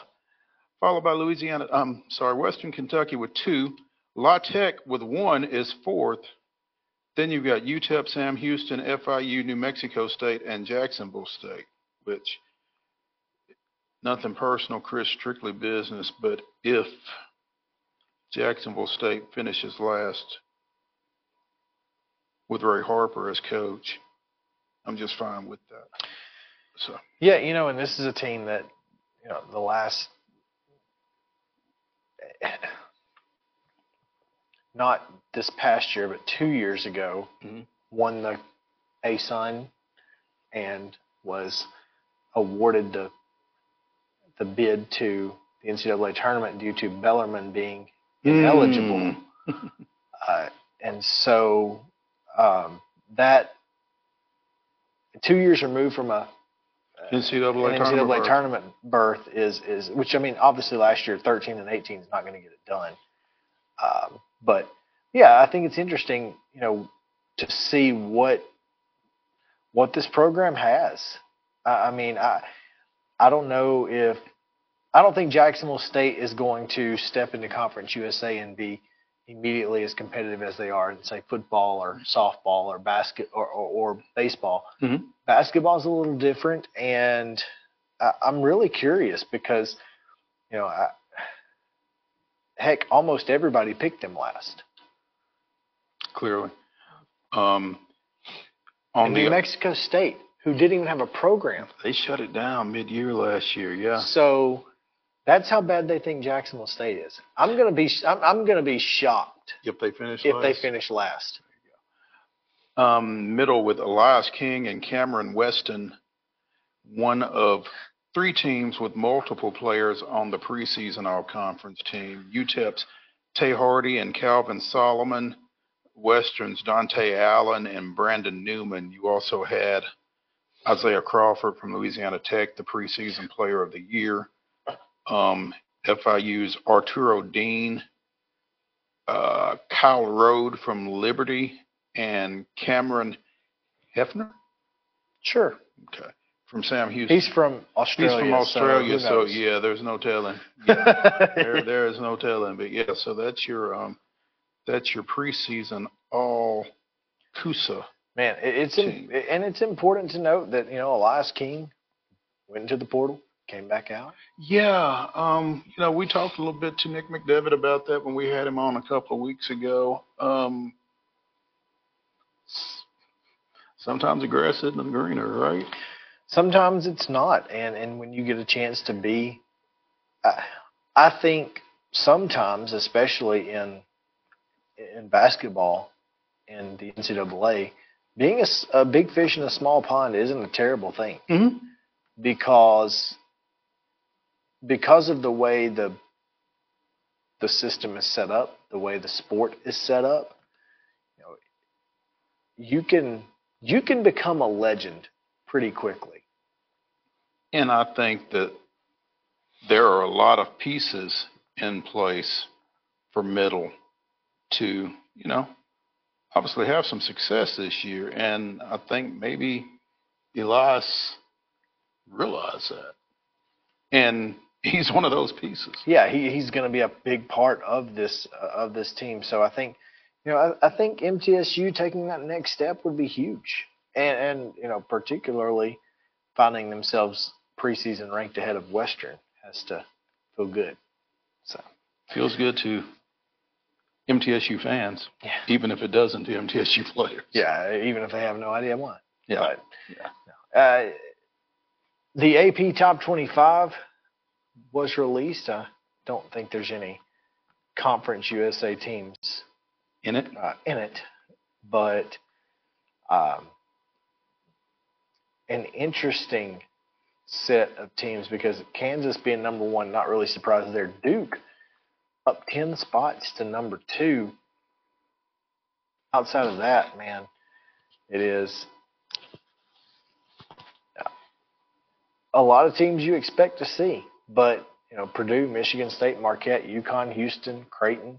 followed by Louisiana. I'm sorry, Western Kentucky with two. La Tech with one is fourth. Then you've got UTEP, Sam Houston, FIU, New Mexico State, and Jacksonville State. Which nothing personal, Chris, strictly business. But if Jacksonville State finishes last with Ray Harper as coach, I'm just fine with that. So Yeah, you know, and this is a team that, you know, the last, not this past year, but two years ago, Mhm. won the ASUN and was awarded the the bid to the NCAA tournament due to Bellarmine being ineligible. Mm. uh, and so um, that two years removed from a NCAA, an tournament. NCAA berth. tournament berth is is which I mean obviously last year 13 and 18 is not going to get it done, um, but yeah I think it's interesting you know to see what what this program has. I, I mean I I don't know if I don't think Jacksonville State is going to step into Conference USA and be immediately as competitive as they are in say football or softball or basket or, or, or baseball Mhm. basketball's a little different, and I, I'm really curious because, you know, I, heck, almost everybody picked them last. Clearly. Um, on New Mexico State, who didn't even have a program, they shut it down mid-year last year. Yeah. so that's how bad they think Jacksonville State is. I'm gonna be, I'm, I'm gonna be shocked If they finish if they last. finish last. um, middle with Elias King and Cameron Weston, one of three teams with multiple players on the preseason all conference team. UTEP's Tay Hardy and Calvin Solomon, Western's Dante Allen and Brandon Newman. You also had Isaiah Crawford from Louisiana Tech, the preseason player of the year. Um, FIU's Arturo Dean, uh, Kyle Rode from Liberty, and Cameron Huefner. Sure. Okay. From Sam Houston. He's from Australia. He's from Australia, so, so, yeah, there's no telling. Yeah, there, there is no telling. But yeah, so that's your um, that's your preseason all CUSA. Man, it's im- and it's important to note that you know Elias King went into the portal, came back out. Yeah, um, you know, we talked a little bit to Nick McDevitt about that when we had him on a couple of weeks ago. Um, sometimes the grass isn't greener, right? Sometimes it's not, and and when you get a chance to be, I, I think sometimes, especially in in basketball, in the NCAA, being a, a, big fish in a small pond isn't a terrible thing Mm-hmm. because because of the way the the system is set up, the way the sport is set up, you know, you can you can become a legend pretty quickly. And I think that there are a lot of pieces in place for middle to, you know, obviously have some success this year. And I think maybe Elias realized that. And he's one of those pieces. Yeah, he, he's going to be a big part of this uh, of this team. So I think, you know, I, I think MTSU taking that next step would be huge, and and you know, particularly finding themselves preseason ranked ahead of Western has to feel good. So Feels good to MTSU fans, Yeah. even if it doesn't to MTSU players. yeah, even if they have no idea why. Yeah. But, uh, the AP Top 25 was released. I don't think there's any Conference USA teams In it? uh, in it, but um, an interesting set of teams because Kansas being number one, not really surprised there. Duke up 10 spots to number two. Outside of that, man, it is a lot of teams you expect to see, but you know Purdue, Michigan State, Marquette, UConn, Houston, Creighton,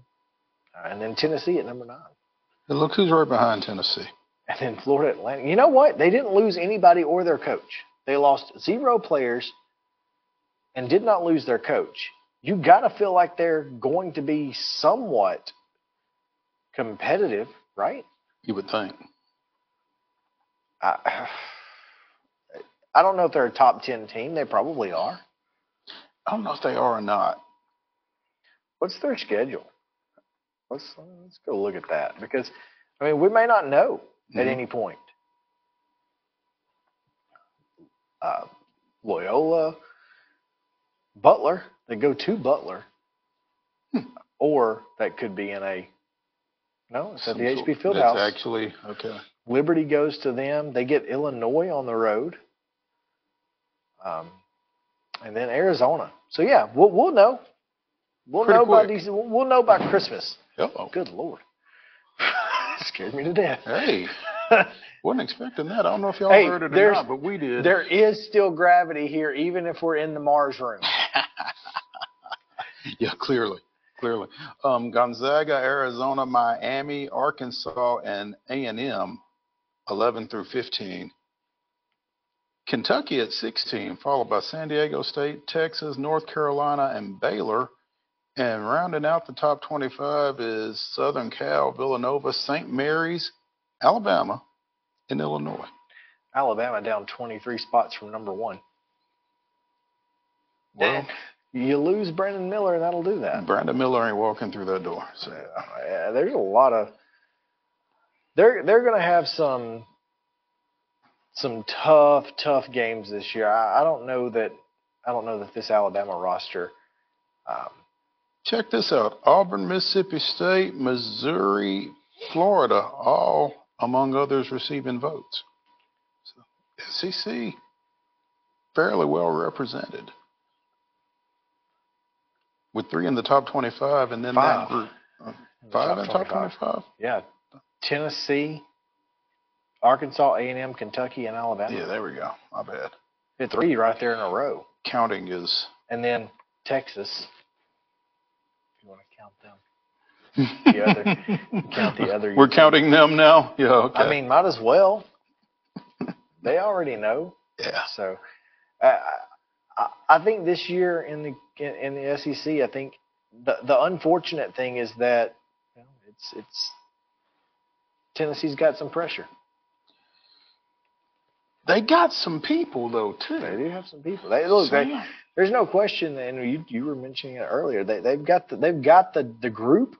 uh, and then Tennessee at number nine, And look who's right behind Tennessee. and then Florida Atlantic. You know what? They didn't lose anybody or their coach. They lost zero players and did not lose their coach. You got to feel like they're going to be somewhat competitive, right? You would think. I, I don't know if they're a top 10 team. They probably are. I don't know if they are or not. What's their schedule? Let's let's go look at that because I mean we may not know at Mhm. any point. Uh, Loyola, Butler, they go to Butler, or that could be in a no, it's at the Some HB Fieldhouse. That's actually okay. Liberty goes to them. They get Illinois on the road, um, and then Arizona. So yeah, we'll we'll know. We'll Pretty know by quick. these. We'll we'll know by Christmas. Uh-oh. Good lord. Scared me to death. Hey, wasn't expecting that. I don't know if y'all Hey, heard it or not, but we did. There is still gravity here, even if we're in the Mars room. Yeah, clearly, clearly. Um, Gonzaga, Arizona, Miami, Arkansas, and A and M, eleven through fifteen. Kentucky at sixteen, followed by San Diego State, Texas, North Carolina, and Baylor. And rounding out the top twenty-five is Southern Cal, Villanova, St. Mary's, Alabama, and Illinois. Alabama down 23 spots from number one. Well, You lose Brandon Miller, and that'll do that. Brandon Miller ain't walking through that door. So Yeah, there's a lot of they're they're going to have some some tough tough games this year. I, I don't know that I don't know that this Alabama roster. Um, Check this out Auburn, Mississippi State, Missouri, Florida, all among others receiving votes. So, SEC, fairly well represented. With three in the top 25 and then Five. that group. uh, in the Five in the top 25? Yeah, Tennessee, Arkansas, A and M, Kentucky, and Alabama. Yeah, there we go. My bad. Hit three right there in a row, Counting is. and then Texas. If you want to count them, the other count the other. We're counting them now? Yeah, okay. I mean, might as well. they already know. Yeah. So, uh, I, I think this year in the in, in the SEC, I think the the unfortunate thing is that you know, it's it's Tennessee's got some pressure. They got some people, though, too. They do have some people. They look. They, Sam. there's no question, and you you were mentioning it earlier. They they've got the they've got the the group.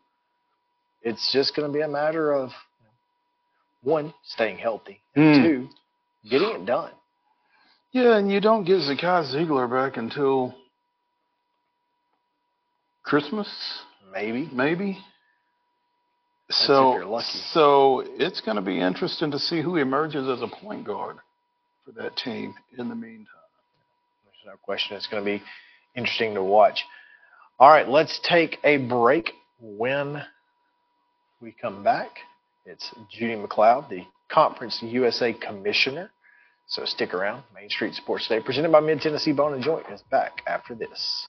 It's just going to be a matter of one staying healthy, and Hmm. two getting it done. Yeah, and you don't get Zakai Zeigler back until Christmas, Maybe. maybe. That's so, if you're lucky. so it's going to be interesting to see who emerges as a point guard for that team in the meantime. There's no question it's going to be interesting to watch. All right, let's take a break. When we come back, it's Judy MacLeod, the Conference USA Commissioner. So stick around. Main Street Sports Day, presented by Mid Tennessee Bone and Joint, is back after this.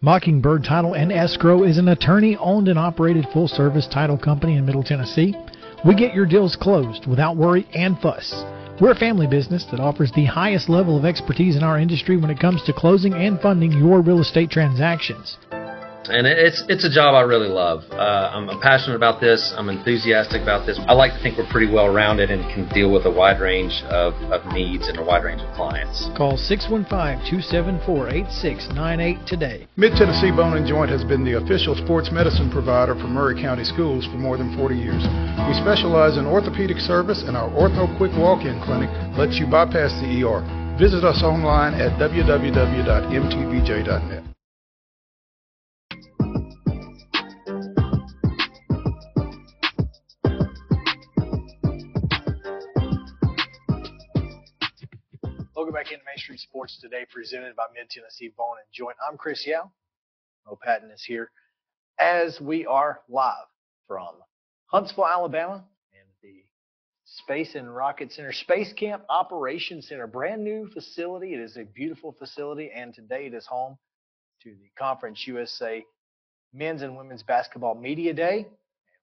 Mockingbird Title and Escrow is an attorney owned and operated full service title company in Middle Tennessee. We get your deals closed without worry and fuss. We're a family business that offers the highest level of expertise in our industry when it comes to closing and funding your real estate transactions. And it's it's a job I really love. Uh, I'm passionate about this. I'm enthusiastic about this. I like to think we're pretty well rounded and can deal with a wide range of, of needs and a wide range of clients. Call 615-274-8698 today. Mid Tennessee Bone and Joint has been the official sports medicine provider for Maury County Schools for more than 40 years. We specialize in orthopedic service, and our Ortho Quick Walk-In Clinic lets you bypass the ER. Visit us online at www.mtbj.net. back into Main Street Sports today, presented by Mid Tennessee Bone and Joint. I'm Chris Yao. Mo Patton is here as we are live from Huntsville, Alabama, and the Space and Rocket Center Space Camp Operations Center, brand new facility. It is a beautiful facility, and today it is home to the Conference USA Men's and Women's Basketball Media Day. And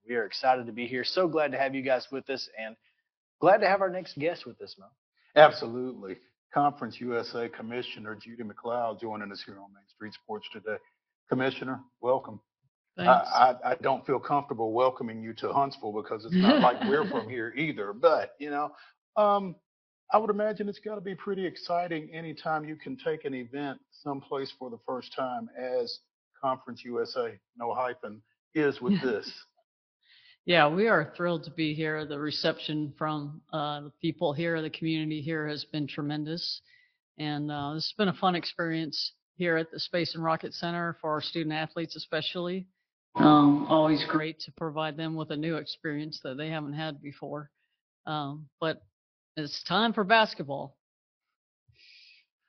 we are excited to be here. So glad to have you guys with us, and glad to have our next guest with us, Mo. Absolutely. Conference USA Commissioner Judy MacLeod joining us here on Main Street Sports today. Commissioner, welcome. I. I, I don't feel comfortable welcoming you to Huntsville because it's not like we're from here either. But, you know, um, I would imagine it's got to be pretty exciting anytime you can take an event someplace for the first time as Conference USA, no hyphen, is with this. Yeah, we are thrilled to be here. The reception from uh, the people here, the community here has been tremendous. And uh, this has been a fun experience here at the Space and Rocket Center for our student athletes, especially. Um, always great to provide them with a new experience that they haven't had before. Um, but it's time for basketball.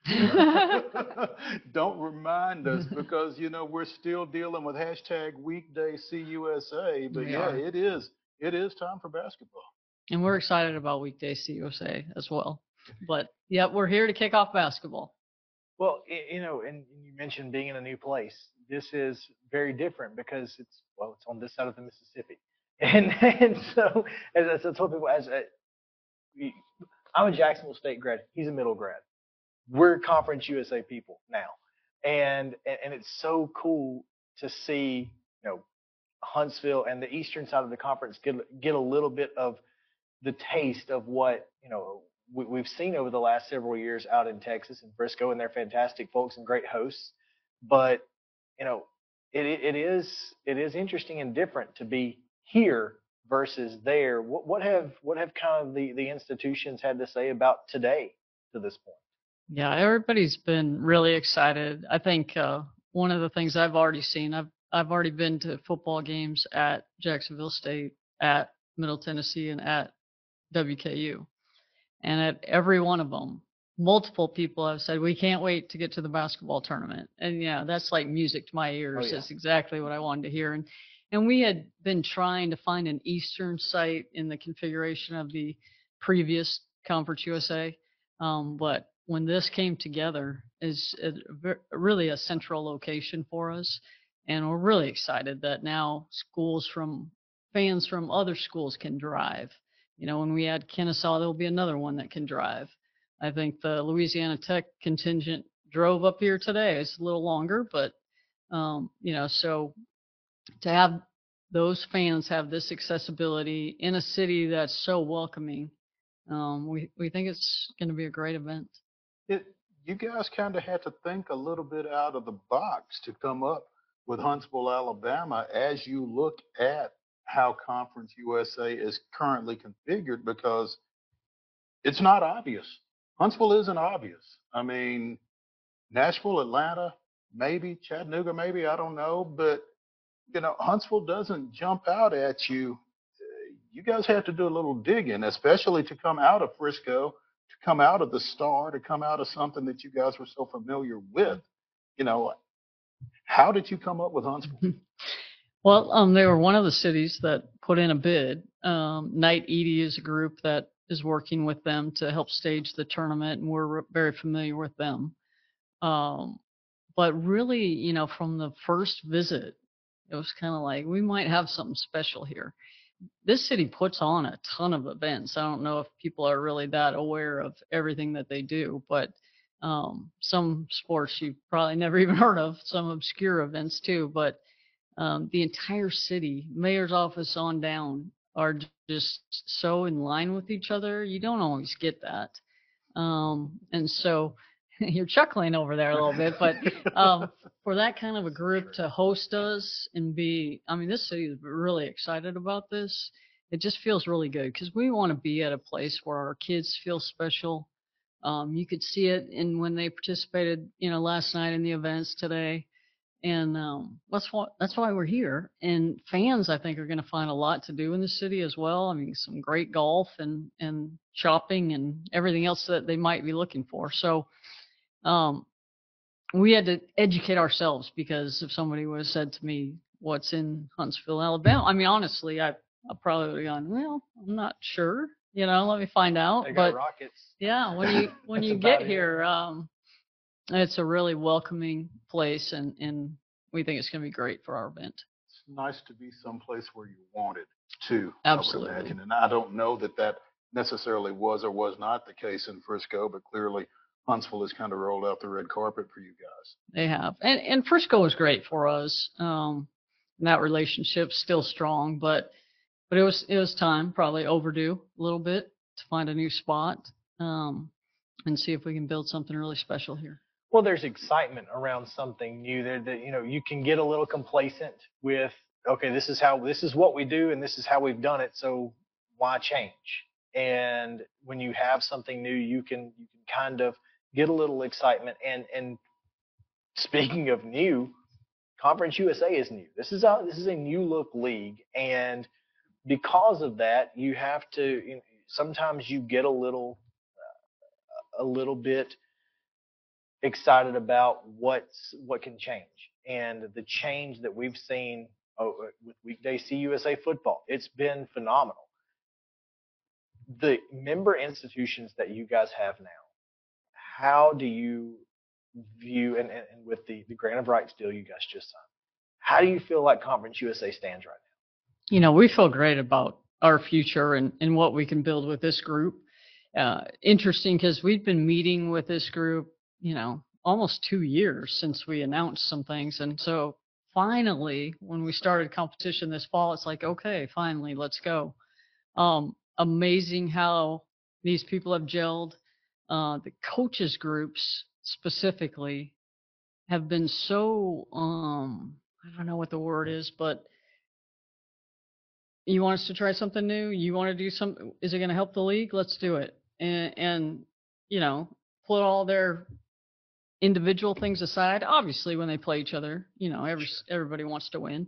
Don't remind us because you know we're still dealing with hashtag weekday CUSA, but We yeah, are. it is it is time for basketball. And we're excited about weekday CUSA as well. But yeah, we're here to kick off basketball. Well, you know, and you mentioned being in a new place. This is very different because it's well, it's on this side of the Mississippi, and and so as I told people, as uh, a, we- I'm a Jacksonville State grad, he's a middle grad. We're Conference USA people now, and and, it's so cool to see you know Huntsville and the eastern side of the conference get get a little bit of the taste of what you know we, we've seen over the last several years out in Texas and Frisco, and they're fantastic folks and great hosts. But you know, it it it is it is interesting and different to be here versus there. What what have what have kind of the the institutions had to say about today to this point? Yeah, everybody's been really excited. I think uh, one of the things I've already seen, I've I've already been to football games at Jacksonville State, at Middle Tennessee, and at WKU, and at every one of them, multiple people have said we can't wait to get to the basketball tournament, and yeah, that's like music to my ears. yeah. That's exactly what I wanted to hear, and and we had been trying to find an Eastern site in the configuration of the previous Conference USA. Um, but when this came together, is ver- really a central location for us, and we're really excited that now schools from fans from other schools can drive. You know, when we add Kennesaw, there'll be another one that can drive. I think the Louisiana Tech contingent drove up here today. It's a little longer, but um, you know, so to have those fans have this accessibility in a city that's so welcoming, um, we we think it's going to be a great event. It you guys kind of had to think a little bit out of the box to come up with Huntsville, Alabama, as you look at how Conference USA is currently configured because it's not obvious. Huntsville isn't obvious. I mean, Nashville, Atlanta, maybe Chattanooga, maybe I don't know, but you know, Huntsville doesn't jump out at you. You guys have to do a little digging, especially to come out of Frisco, to come out of the Star, to come out of something that you guys were so familiar with. You know, how did you come up with Huntsville? Well, um, they were one of the cities that put in a bid. Um, Knight Eady is a group that is working with them to help stage the tournament, and we're re- very familiar with them. Um, but really, you know, from the first visit, it was kind of like we might have something special here. This city puts on a ton of events. I don't know if people are really that aware of everything that they do, but um, some sports you've probably never even heard of, some obscure events too. But um, the entire city, mayor's office on down, are just so in line with each other. You don't always get that. Um, and so you're chuckling over there a little bit, but um, for that kind of a group to host us and be, I mean, this city is really excited about this. It just feels really good because we want to be at a place where our kids feel special. Um, you could see it in when they participated, you know, last night in the events today. and um, that's what that's why we're here. And fans, I think, are going to find a lot to do in the city as well. I mean, some great golf and and shopping and everything else that they might be looking for. So, um, we had to educate ourselves because if somebody would have said to me, "What's in Huntsville, Alabama?" I mean, honestly, I I probably would have gone, "Well, I'm not sure." You know, let me find out. They but rockets. yeah, when you when you get it. here, um, it's a really welcoming place, and and we think it's going to be great for our event. It's nice to be someplace where you wanted to. Absolutely. I. And I don't know that that necessarily was or was not the case in Frisco, but clearly Huntsville has kind of rolled out the red carpet for you guys. They have, and and Frisco was great for us. Um, and that relationship's still strong, but but it was it was time, probably overdue a little bit to find a new spot, um, and see if we can build something really special here. Well, there's excitement around something new. There, that you know, you can get a little complacent with, okay, this is how, this is what we do, and this is how we've done it. So why change? And when you have something new, you can you can kind of get a little excitement. And and speaking of new, Conference USA is new. This is a this is a new look league, and because of that, you have to. Sometimes you get a little uh, a little bit excited about what's what can change and the change that we've seen uh, with weekday CUSA football. It's been phenomenal. The member institutions that you guys have now, how do you view and, and, and with the the grant of rights deal you guys just signed, how do you feel like Conference USA stands right now? you know, we feel great about our future and, and what we can build with this group. Uh, interesting because we've been meeting with this group, you know, almost two years since we announced some things. And so finally, when we started competition this fall, it's like, okay, finally, let's go. Um, amazing how these people have gelled. Uh, the coaches groups specifically have been so, um, I don't know what the word is, but you want us to try something new? You want to do some is it going to help the league? Let's do it. And and you know put all their individual things aside obviously when they play each other you know every everybody wants to win.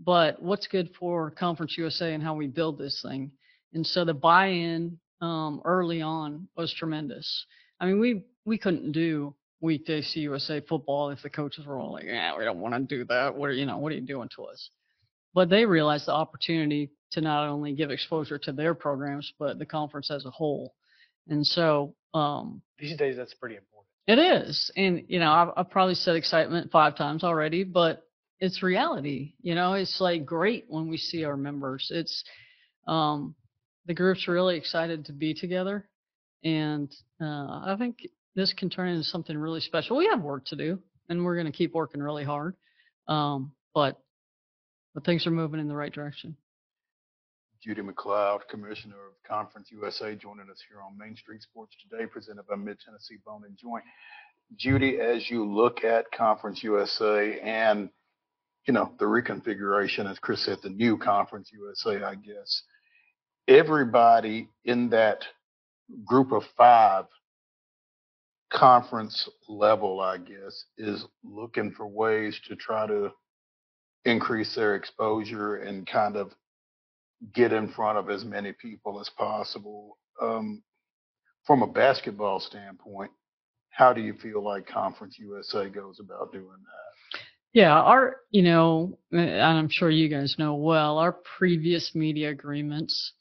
But what's good for conference usa and how we build this thing? And so the buy-in um, early on was tremendous. I mean we we couldn't do weekday cusa football if the coaches were all like yeah we don't want to do that. What are you know what are you doing to us? But they realized the opportunity to not only give exposure to their programs but the conference as a whole. And so um, These days, that's pretty important. it is. And you know I've, I've probably said excitement five times already but it's reality. You know it's like great when we see our members. It's um, the group's really excited to be together and uh, i think this can turn into something really special we have work to do and we're going to keep working really hard um, but but things are moving in the right direction. Judy MacLeod, Commissioner of Conference USA, joining us here on Main Street Sports Today, presented by Mid Tennessee Bone and Joint. Judy, as you look at Conference USA and you know the reconfiguration, as Chris said, the new Conference USA, I guess everybody in that group of five conference level, I guess, is looking for ways to try to increase their exposure and kind of get in front of as many people as possible. Um, from a basketball standpoint, how do you feel like Conference USA goes about doing that? Yeah, our, you know, and I'm sure you guys know well, our previous media agreements,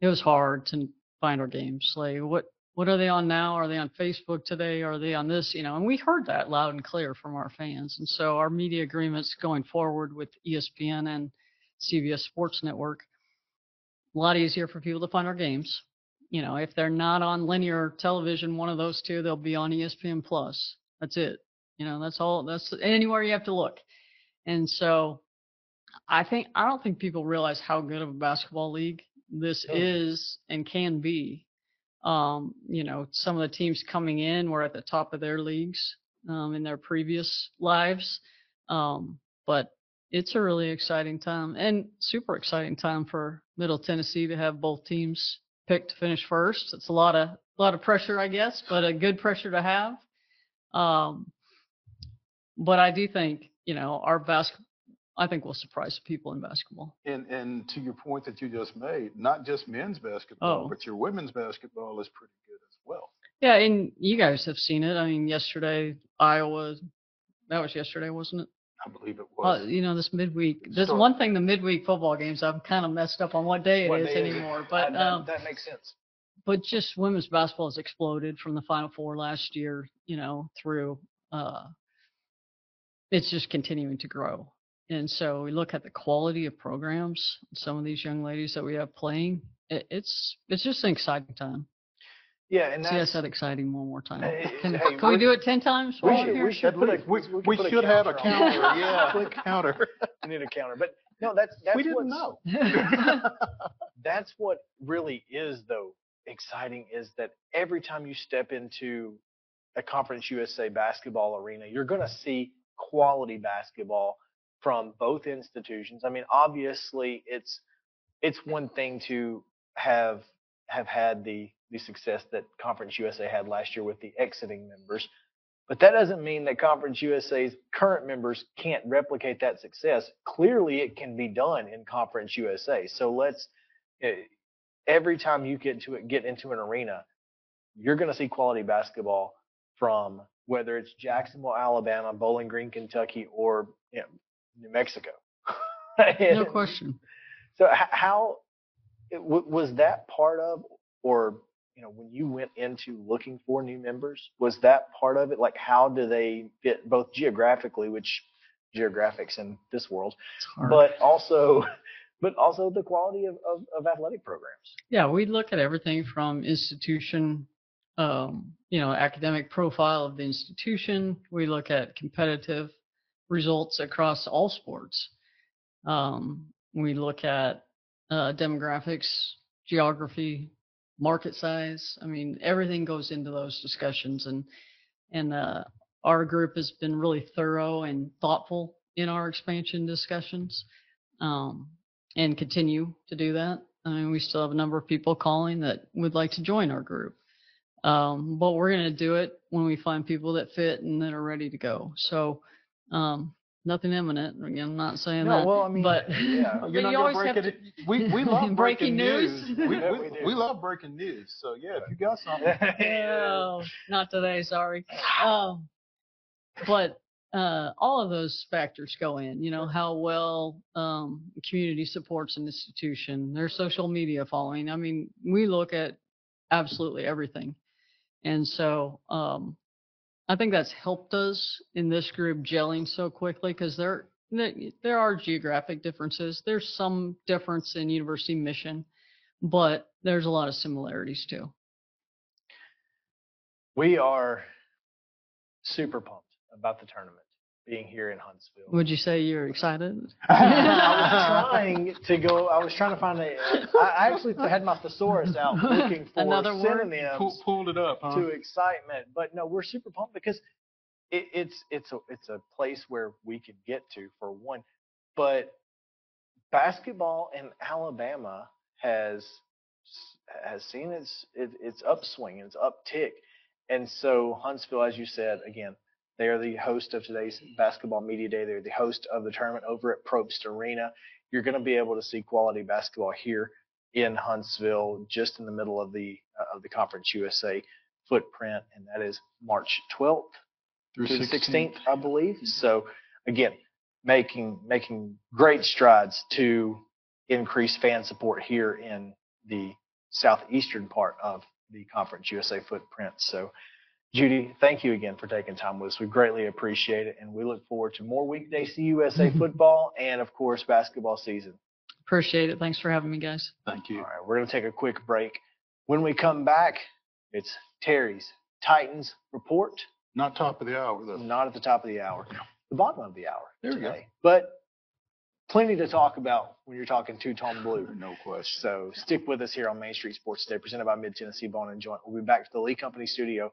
it was hard to find our games. Like, what, what are they on now? Are they on Facebook today? Are they on this? You know, and we heard that loud and clear from our fans. And so our media agreements going forward with ESPN and CBS Sports Network, a lot easier for people to find our games. You know, if they're not on linear television, one of those two, they'll be on ESPN Plus. That's it. You know, that's all. That's anywhere you have to look. And so, I think I don't think people realize how good of a basketball league this Oh. is and can be. Um, you know, some of the teams coming in were at the top of their leagues um, in their previous lives. Um, but it's a really exciting time and super exciting time for Middle Tennessee to have both teams picked to finish first. It's a lot of a lot of pressure, I guess, but a good pressure to have. Um, but I do think you know, our basket, I think will surprise the people in basketball. And and to your point that you just made, not just men's basketball, Oh. but your women's basketball is pretty good as well. Yeah, and you guys have seen it. I mean, yesterday Iowa, that was yesterday, wasn't it? I believe it Uh, was. you know, this midweek. There's one thing the midweek football games. I'm kind of messed up on what day it is day is anymore, but that, um, that makes sense. but just women's basketball has exploded from the Final Four last year, you know, through. Uh, it's just continuing to grow, and so we look at the quality of programs. Some of these young ladies that we have playing, it, it's it's just an exciting time. Yeah, and See, I that's said exciting one more time. Hey, Can, hey, can we we- do it ten times? we should- we're we here? should put a- we we we could put a should have a counter on counter. it. yeah, Quick counter. we need a counter. But no, that's that's We didn't know. that's what really is though exciting is that every time you step into a Conference USA basketball arena, you're going to see quality basketball from both institutions. I mean, obviously, it's it's one thing to have have had the the success that Conference USA had last year with the exiting members, but that doesn't mean that Conference USA's current members can't replicate that success. Clearly, it can be done in Conference USA. So let's eh, every time you get to get into an arena, you're going to see quality basketball from whether it's Jacksonville, Alabama, Bowling Green, Kentucky, or you know, New Mexico. no question. So how it, was that part of, or you know, when you went into looking for new members, was that part of it? Like, how do they fit both geographically, which geographics in this world, but also, but also the quality of, of, of athletic programs. Yeah, we look at everything from institution, um, you know, academic profile of the institution. We look at competitive results across all sports. Um, we look at uh, demographics, geography, market size. I mean, everything goes into those discussions, and and uh, our group has been really thorough and thoughtful in our expansion discussions, um, and continue to do that. I mean, we still have a number of people calling that would like to join our group. Um, but we're going to do it when we find people that fit and that are ready to go. So, um, nothing imminent. Again, I'm not saying No, that. well, I mean, but yeah. You're not you always break have it. to- We we love breaking, breaking news. We, we, we we love breaking news. So yeah, if you got something, No, not today. Sorry. Um, but uh, all of those factors go in. You know how well um, the community supports an institution, their social media following. I mean, we look at absolutely everything, and so um, I think that's helped us in this group gelling so quickly because there there are geographic differences. There's some difference in university mission, but there's a lot of similarities too. We are super pumped about the tournament being here in Huntsville. Would you say you're excited? I was trying to go. I was trying to find a. I actually had my thesaurus out looking for Another word? synonyms pull, pulled it up. Huh? to excitement. But no, we're super pumped because it, it's it's a it's a place where we could get to for one. But basketball in Alabama has has seen its it, its upswing, its uptick, and so Huntsville, as you said, again, they are the host of today's basketball media day. They're the host of the tournament over at Propst Arena. You're going to be able to see quality basketball here in Huntsville, just in the middle of the uh, of the Conference USA footprint, and that is March 12th Through through the 16th. 16th, I believe. So again, making making great strides to increase fan support here in the southeastern part of the Conference USA footprint. So Judy, thank you again for taking time with us. We greatly appreciate it, and we look forward to more weekday CUSA mm-hmm. football and, of course, basketball season. Appreciate it. Thanks for having me, guys. Thank you. All right, we're going to take a quick break. When we come back, it's Terry's Titans report. Not top of the hour though. Not at the top of the hour, the bottom of the hour There we go. But plenty to talk about when you're talking to Tom blue. No question. So stick with us here on Main Street Sports Today, presented by Mid Tennessee Bone and Joint. We'll be back to the Lee Company studio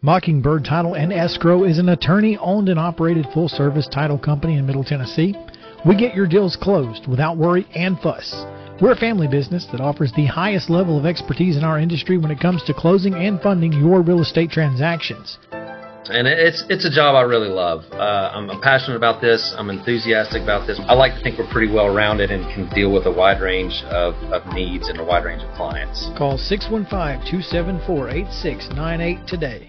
Mockingbird Title and Escrow is an attorney owned and operated full service title company in Middle Tennessee. We get your deals closed without worry and fuss. We're a family business that offers the highest level of expertise in our industry when it comes to closing and funding your real estate transactions. and it's it's a job I really love. Uh, I'm, I'm passionate about this. I'm enthusiastic about this. I like to think we're pretty well rounded and can deal with a wide range of, of needs and a wide range of clients. Call 615 274 8698 today.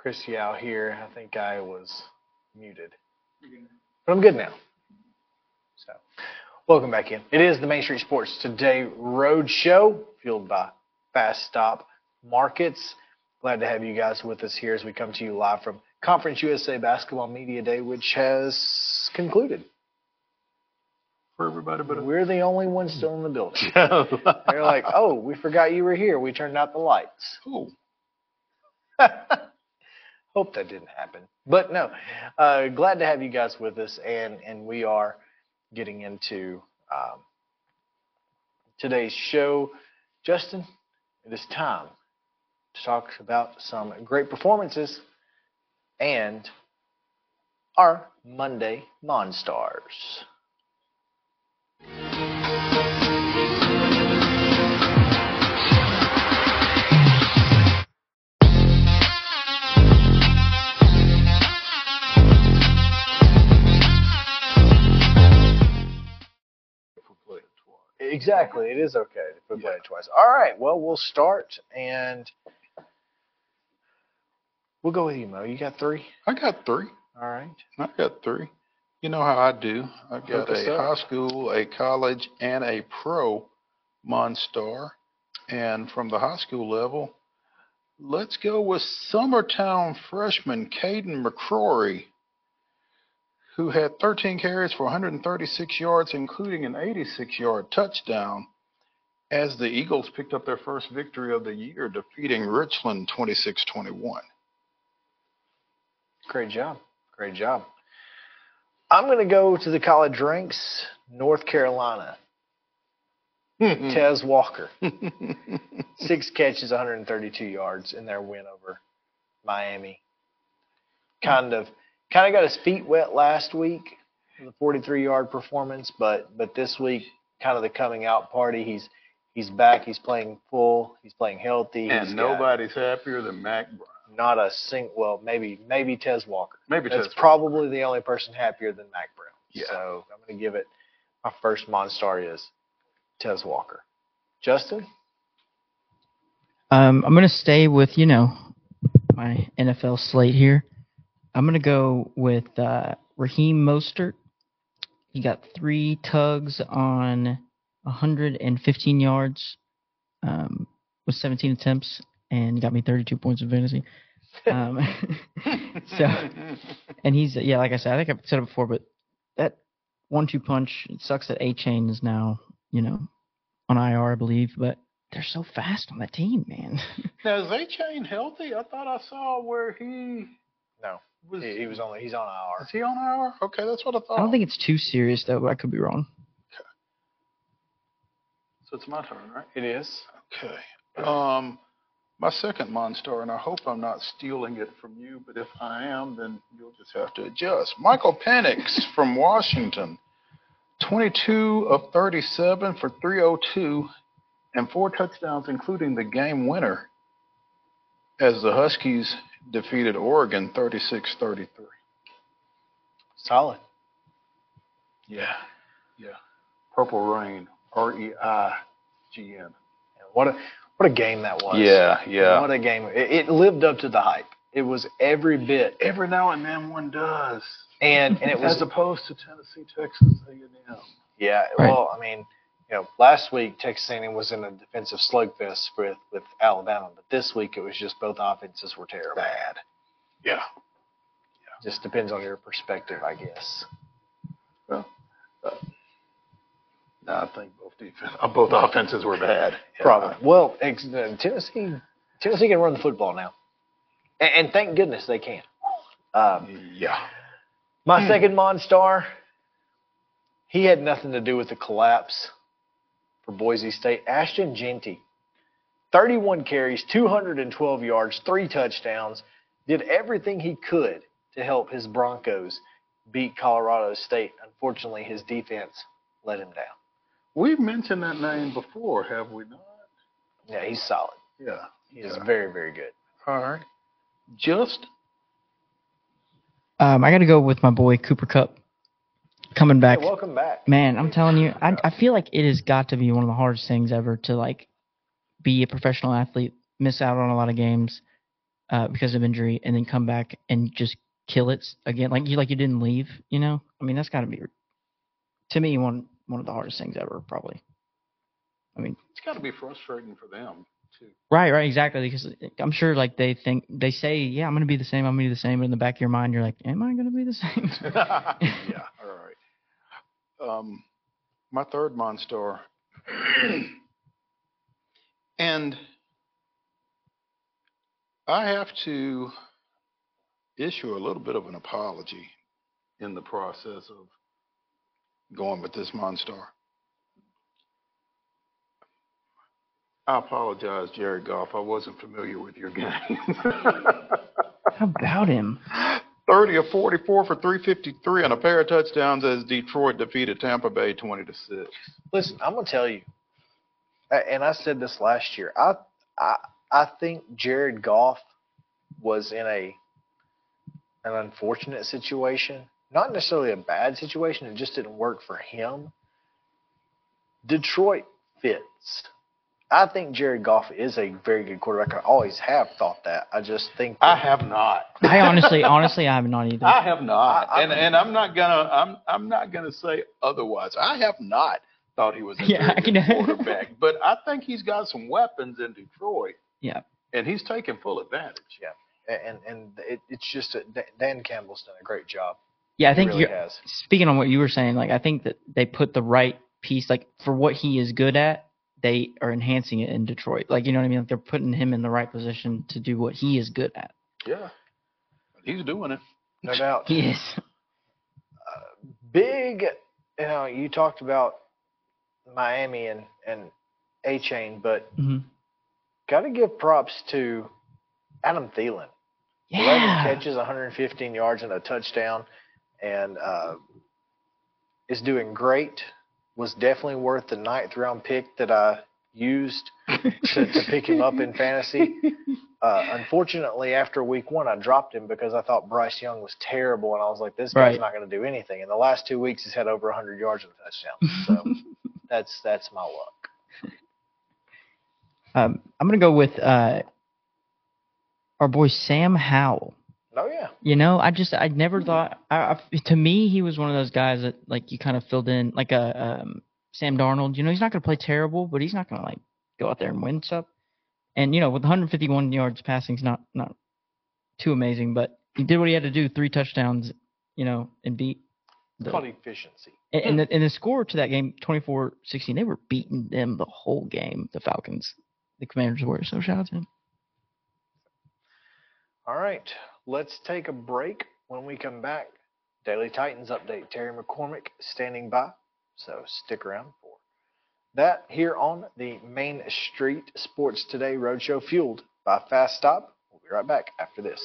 Chris Yao here. I think I was muted, but I'm good now. So, welcome back in. It is the Main Street Sports Today Road Show, fueled by Fast Stop Markets. Glad to have you guys with us here as we come to you live from Conference USA Basketball Media Day, which has concluded. For everybody but We're the only ones still in the building. They're like, oh, we forgot you were here. We turned out the lights. Oh. Hope that didn't happen. But no, uh, glad to have you guys with us. And, and we are getting into um, today's show. Justin, it is time to talk about some great performances and our Monday Monstars. Exactly. It is okay if we play it twice. All right. Well, we'll start and we'll go with you, Mo. You got three? I got three. All right. I got three. You know how I do. I've got a up. high school, a college, and a pro Monstar. And from the high school level, let's go with Summertown freshman Caden McCrory, who had 13 carries for 136 yards, including an 86 yard touchdown, as the Eagles picked up their first victory of the year, defeating Richland 26 21. Great job. Great job. I'm going to go to the college ranks, North Carolina. Tez Walker. Six catches, 132 yards in their win over Miami. Kind of kind of got his feet wet last week, the 43 yard performance, but but this week kind of the coming out party. He's he's back. He's playing full. He's playing healthy. He's And got nobody's happier than Mack Brown. not a sing. Well, maybe maybe Tez Walker. Maybe That's Tez Walker. probably the only person happier than Mack Brown. Yeah. So I'm going to give it My first Monstar is Tez Walker. Justin? Um, I'm gonna stay with you know my NFL slate here. I'm gonna go with uh, Raheem Mostert. He got three tugs on 115 yards um, with 17 attempts and got me 32 points in fantasy. Um, so, and he's yeah, like I said, I think I've said it before, but that one-two punch. It sucks that Achane is now you know on IR, I believe, but they're so fast on that team, man. Now is Achane healthy? I thought I saw where he No. he, he was only he's on IR. is he on our. Okay, that's what I thought. I don't think it's too serious though, but I could be wrong. So it's my turn, right? It is. Okay. Um, my second Monstar, and I hope I'm not stealing it from you, but if I am, then you'll just have to adjust. Michael Penix from Washington, 22 of 37 for 302 and four touchdowns, including the game winner, as the Huskies defeated Oregon 36 33. Solid. Yeah. Yeah. Purple Rain, R E I G N. What a what a game that was. Yeah, yeah. What a game. It, it lived up to the hype. It was every bit. Every now and then one does. And and it was as opposed to Tennessee, Texas A&M. Yeah, Right. well, I mean, you know, last week Texas A&M was in a defensive slugfest with with Alabama, but this week it was just both offenses were terrible. Bad. Yeah. Just depends on your perspective, I guess. Well, uh, no, I think both defense, uh, both offenses were bad. Probably. Well, ex- uh, Tennessee Tennessee can run the football now, and, and thank goodness they can. Um, yeah. My second Monstar, he had nothing to do with the collapse for Boise State. Ashton Jeanty, 31 carries, 212 yards, three touchdowns, did everything he could to help his Broncos beat Colorado State. Unfortunately, his defense let him down. We've mentioned that name before, have we not? Yeah, he's solid. Yeah. He is very, very good. All right. Just Um, I got to go with my boy Cooper Kupp coming back. Hey, welcome back. Man, I'm telling you, I I feel like it has got to be one of the hardest things ever to like be a professional athlete, miss out on a lot of games uh, because of injury, and then come back and just kill it again. Like you like you didn't leave. You know, I mean that's got to be to me one one of the hardest things ever, probably. I mean, it's got to be frustrating for them too. right, right, exactly. Because I'm sure like they think they say, yeah, I'm gonna be the same. I'm gonna be the same. But in the back of your mind, you're like, am I gonna be the same? yeah. All right. Um, my third Monstar, and I have to issue a little bit of an apology in the process of going with this Monstar. I apologize, Jared Goff. I wasn't familiar with your game. How about him? 30 of 44 for 353 and a pair of touchdowns as Detroit defeated Tampa Bay 20 to 6. Listen, I'm gonna tell you, and I said this last year. I I I think Jared Goff was in a an unfortunate situation, not necessarily a bad situation. It just didn't work for him. Detroit fits. I think Jared Goff is a very good quarterback. I always have thought that. I just think I have not. I honestly, honestly, I have not either. I have not, and and I'm not gonna I'm I'm not gonna say otherwise. I have not thought he was a Yeah, very I good quarterback, but I think he's got some weapons in Detroit, Yeah. and he's taking full advantage. Yeah, and and it, it's just a, Dan Campbell's done a great job. Yeah, I He think really you're has. speaking on what you were saying. Like, I think that they put the right piece, like for what he is good at, they are enhancing it in Detroit. Like, you know what I mean? Like they're putting him in the right position to do what he is good at. Yeah, he's doing it. No doubt. He is. big you know you talked about miami and and Achane but Mhm. got to give props to adam Thielen. 11 Yeah. catches 115 yards and a touchdown and uh, is doing great was definitely worth the ninth round pick that i used to, to pick him up in fantasy. Uh, unfortunately, after week one, I dropped him because I thought Bryce Young was terrible, and I was like, this guy's Right. not going to do anything. In the last two weeks, he's had over 100 yards and a touchdown. So that's that's my luck. Um, I'm gonna go with uh, our boy Sam Howell. Oh yeah. You know, I just I never hmm. thought. I, I, to me, he was one of those guys that like you kind of filled in like a um, Sam Darnold. You know, he's not gonna play terrible, but he's not gonna like go out there and win stuff. And you know, with 151 yards passing, is not not too amazing, but he did what he had to do. Three touchdowns, you know, and beat. It's The, called efficiency. and, and the, hmm. and the score to that game, 24-16, they were beating them the whole game. The Falcons, the Commanders were. So shout out to him. All right, let's take a break. When we come back, Daily Titans update. Terry McCormick standing by, so stick around for that here on the Main Street Sports Today Roadshow, fueled by Fast Stop. We'll be right back after this.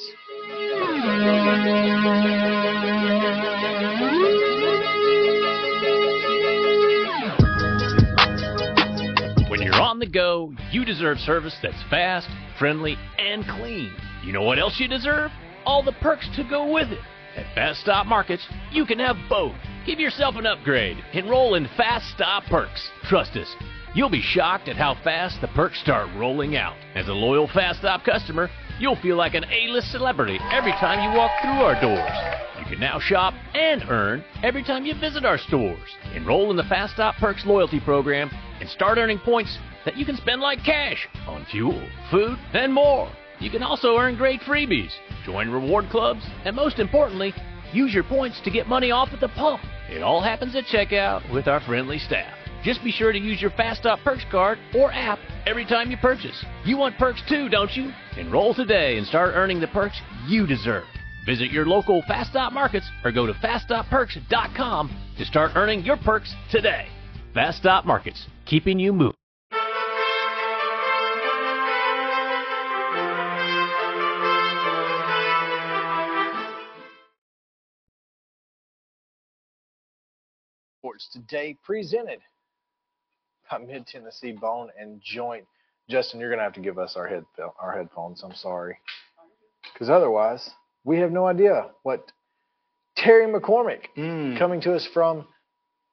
When you're on the go, you deserve service that's fast, friendly, and clean. You know what else you deserve? All the perks to go with it. At Fast Stop Markets, you can have both. Give yourself an upgrade. Enroll in Fast Stop Perks. Trust us, you'll be shocked at how fast the perks start rolling out. As a loyal Fast Stop customer, you'll feel like an A-list celebrity every time you walk through our doors. You can now shop and earn every time you visit our stores. Enroll in the Fast Stop Perks loyalty program and start earning points that you can spend like cash on fuel, food, and more. You can also earn great freebies, join reward clubs, and most importantly, use your points to get money off at the pump. It all happens at checkout with our friendly staff. Just be sure to use your Fast Stop Perks card or app every time you purchase. You want perks too, don't you? Enroll today and start earning the perks you deserve. Visit your local Fast Stop markets or go to faststopperks.com to start earning your perks today. Fast Stop Markets, keeping you moving. Sports Today presented by Mid Tennessee Bone and Joint. Justin, you're gonna have to give us our head our headphones. I'm sorry, because otherwise we have no idea what Terry McCormick coming to us from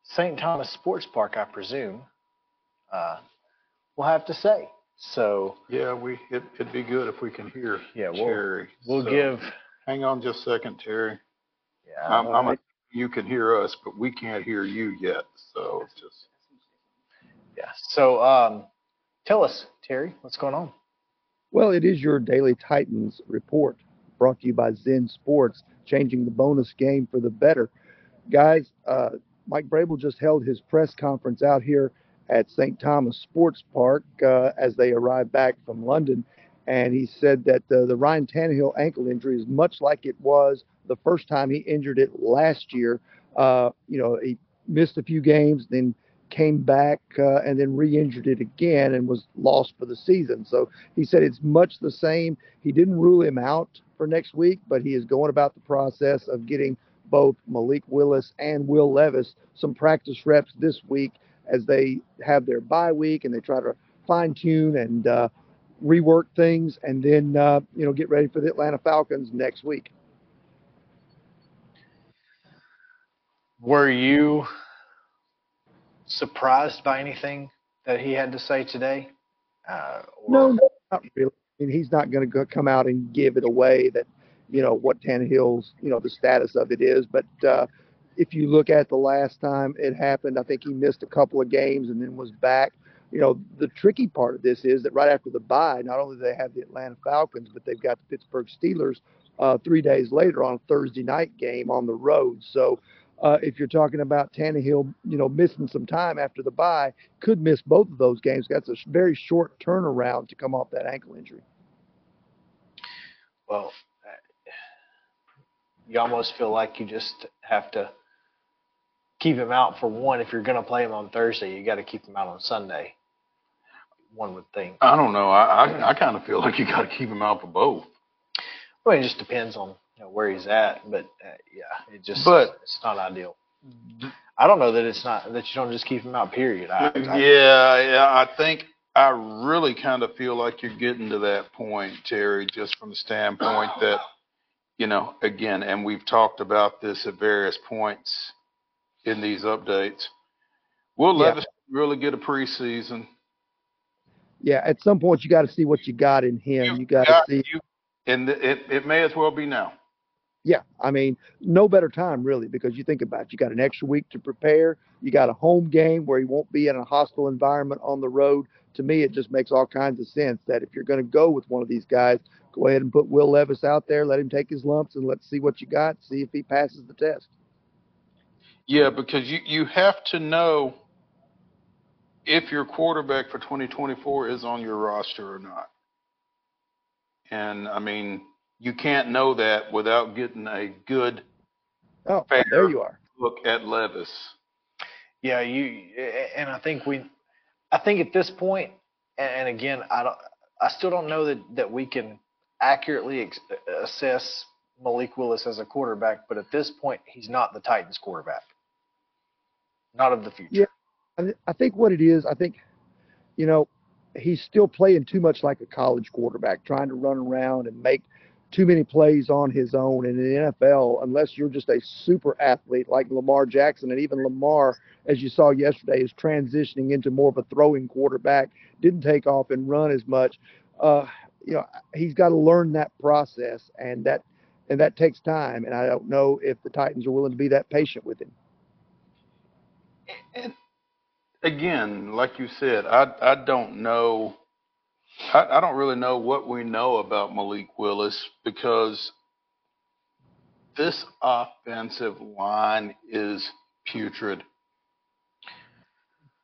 St. Thomas Sports Park, I presume, uh, will have to say. So Yeah, we it, it'd be good if we can hear Yeah, we'll- Terry. we'll So, give- Hang on just a second, Terry. Yeah, I'm, I'm a, I- you can hear us, but we can't hear you yet. So just yeah. So um, tell us, Terry, what's going on? Well, it is your Daily Titans report brought to you by Zen Sports, changing the bonus game for the better. Guys, uh, Mike Vrabel just held his press conference out here at St. Thomas Sports Park uh, as they arrived back from London. And he said that uh, the Ryan Tannehill ankle injury is much like it was the first time he injured it last year. Uh, you know, he missed a few games, then came back uh, and then re-injured it again and was lost for the season. So he said it's much the same. He didn't rule him out for next week, but he is going about the process of getting both Malik Willis and Will Levis some practice reps this week as they have their bye week and they try to fine tune and uh, rework things and then uh, you know get ready for the Atlanta Falcons next week. Were you surprised by anything that he had to say today? Uh, No, no, not really. I mean, he's not going to come out and give it away that, you know, what Tannehill's, you know, the status of it is. But uh, if you look at the last time it happened, I think he missed a couple of games and then was back. You know, the tricky part of this is that right after the bye, not only do they have the Atlanta Falcons, but they've got the Pittsburgh Steelers uh, three days later on a Thursday night game on the road. So uh, if you're talking about Tannehill, you know, missing some time after the bye, could miss both of those games. That's a very short turnaround to come off that ankle injury. Well, uh, you almost feel like you just have to keep him out for one. If you're going to play him on Thursday, you got to keep him out on Sunday. One would think. I don't know. I I, I kind of feel like you got to keep him out for both. Well, it just depends on you know, where he's at, but uh, yeah, it just But- it's not ideal. I don't know that it's not that you don't just keep him out. Period. I, I, yeah, yeah. I think I really kind of feel like you're getting to that point, Terry, just from the standpoint that, you know, again, and we've talked about this at various points in these updates. We'll Yeah. Levis really get a preseason? Yeah, at some point you got to see what you got in him. You got to see. you- and it, it may as well be now. Yeah, I mean, no better time really because you think about it. You got an extra week to prepare. You got a home game where he won't be in a hostile environment on the road. To me, it just makes all kinds of sense that if you're going to go with one of these guys, go ahead and put Will Levis out there, let him take his lumps, and let's see what you got. See if he passes the test. Yeah, because you, you have to know if your quarterback for 2024 is on your roster or not. And I mean, you can't know that without getting a good Oh, fair there you are. look at Levis. Yeah, you and I think we, I think at this point, and again, I don't, I still don't know that that we can accurately ex- assess Malik Willis as a quarterback, but at this point, he's not the Titans quarterback, not of the future. Yeah, I, th- I think what it is, I think, you know, he's still playing too much like a college quarterback, trying to run around and make too many plays on his own. And in the NFL, unless you're just a super athlete like Lamar Jackson, and even Lamar, as you saw yesterday, is transitioning into more of a throwing quarterback, didn't take off and run as much. Uh, you know, he's got to learn that process, and that and that takes time. And I don't know if the Titans are willing to be that patient with him. And Again, like you said, I I don't know. I, I don't really know what we know about Malik Willis because this offensive line is putrid.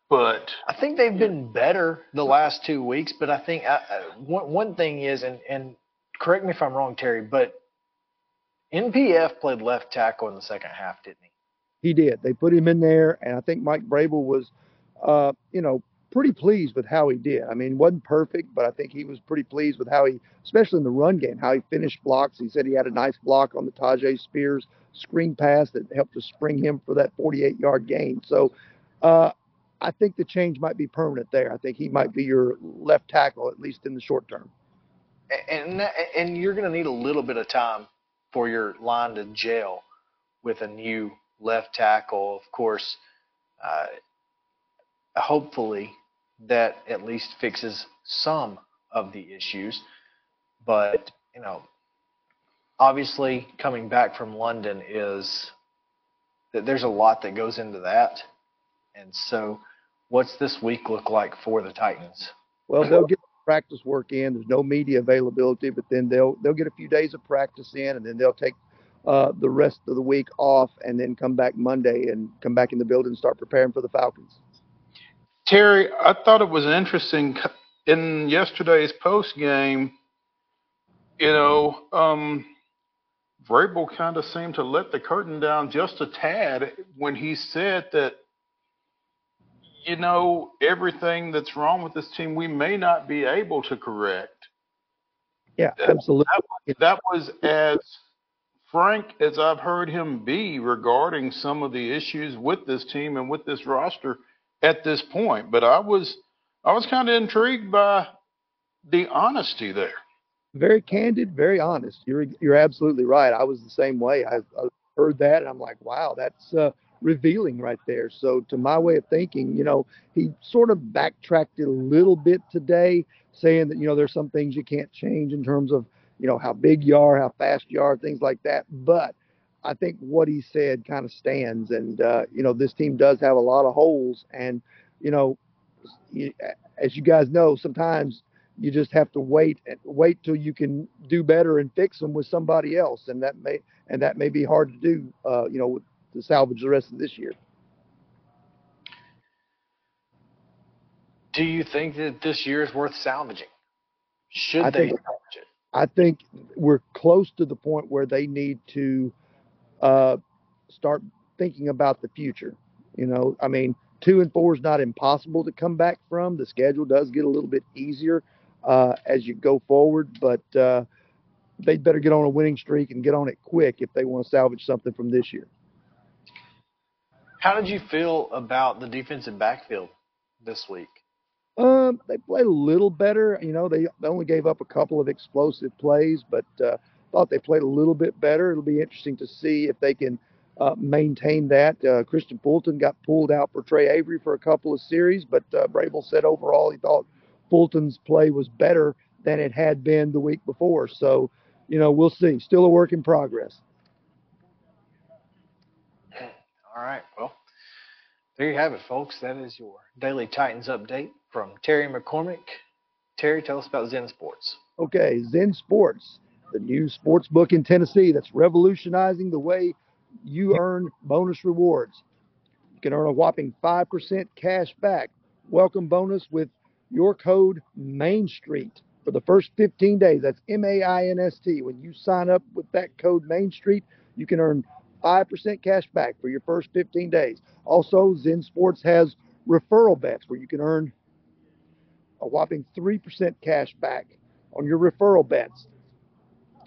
But I think they've been better the last two weeks, but I think uh, one one thing is, and and correct me if I'm wrong, Terry, but NPF played left tackle in the second half, didn't he? He did. They put him in there, and I think Mike Vrabel was, uh, you know, pretty pleased with how he did. I mean, wasn't perfect, but I think he was pretty pleased with how he, especially in the run game, how he finished blocks. He said he had a nice block on the Tyjae Spears screen pass that helped to spring him for that 48-yard gain. So, uh, I think the change might be permanent there. I think he might be your left tackle at least in the short term. and and you're going to need a little bit of time for your line to gel with a new left tackle. Of course, uh, hopefully that at least fixes some of the issues. But you know, obviously coming back from London is that there's a lot that goes into that. And so, what's this week look like for the Titans? Well, they'll get practice work in. There's no media availability, but then they'll they'll get a few days of practice in, and then they'll take uh, the rest of the week off, and then come back Monday and come back in the building and start preparing for the Falcons. Terry, I thought it was interesting in yesterday's post game. You know, um, Vrabel kind of seemed to let the curtain down just a tad when he said that, you know, everything that's wrong with this team we may not be able to correct. Yeah, absolutely. That, that was as frank as I've heard him be regarding some of the issues with this team and with this roster at this point. But I was I was kind of intrigued by the honesty there. Very candid, very honest. You're you're absolutely right. I was the same way. I, I heard that, and I'm like, wow, that's uh, revealing right there. So, to my way of thinking, you know, he sort of backtracked a little bit today, saying that you know there's some things you can't change in terms of you know how big you are, how fast you are, things like that. But I think what he said kind of stands, and uh, you know this team does have a lot of holes, and you know, as you guys know, sometimes you just have to wait wait till you can do better and fix them with somebody else, and that may and that may be hard to do, uh, you know, to salvage the rest of this year. Do you think that this year is worth salvaging? Should I they think- salvage it? I think we're close to the point where they need to uh, start thinking about the future. You know, I mean, two and four is not impossible to come back from. The schedule does get a little bit easier uh, as you go forward, but uh, they'd better get on a winning streak and get on it quick if they want to salvage something from this year. How did you feel about the defensive backfield this week? Um, they played a little better. You know, they, they only gave up a couple of explosive plays, but uh, thought they played a little bit better. It'll be interesting to see if they can uh, maintain that. Uh, Kristian Fulton got pulled out for Tre Avery for a couple of series, but uh, Vrabel said overall he thought Fulton's play was better than it had been the week before. So, you know, we'll see. Still a work in progress. All right. Well, there you have it, folks. That is your daily Titans update from Terry McCormick. Terry, tell us about Zen Sports. Okay, Zen Sports, the new sports book in Tennessee that's revolutionizing the way you earn bonus rewards. You can earn a whopping 5% cash back welcome bonus with your code Main Street for the first 15 days. That's M A I N S T. When you sign up with that code Main Street, you can earn 5% cash back for your first 15 days. Also, Zen Sports has referral bets where you can earn a whopping 3% cash back on your referral bets.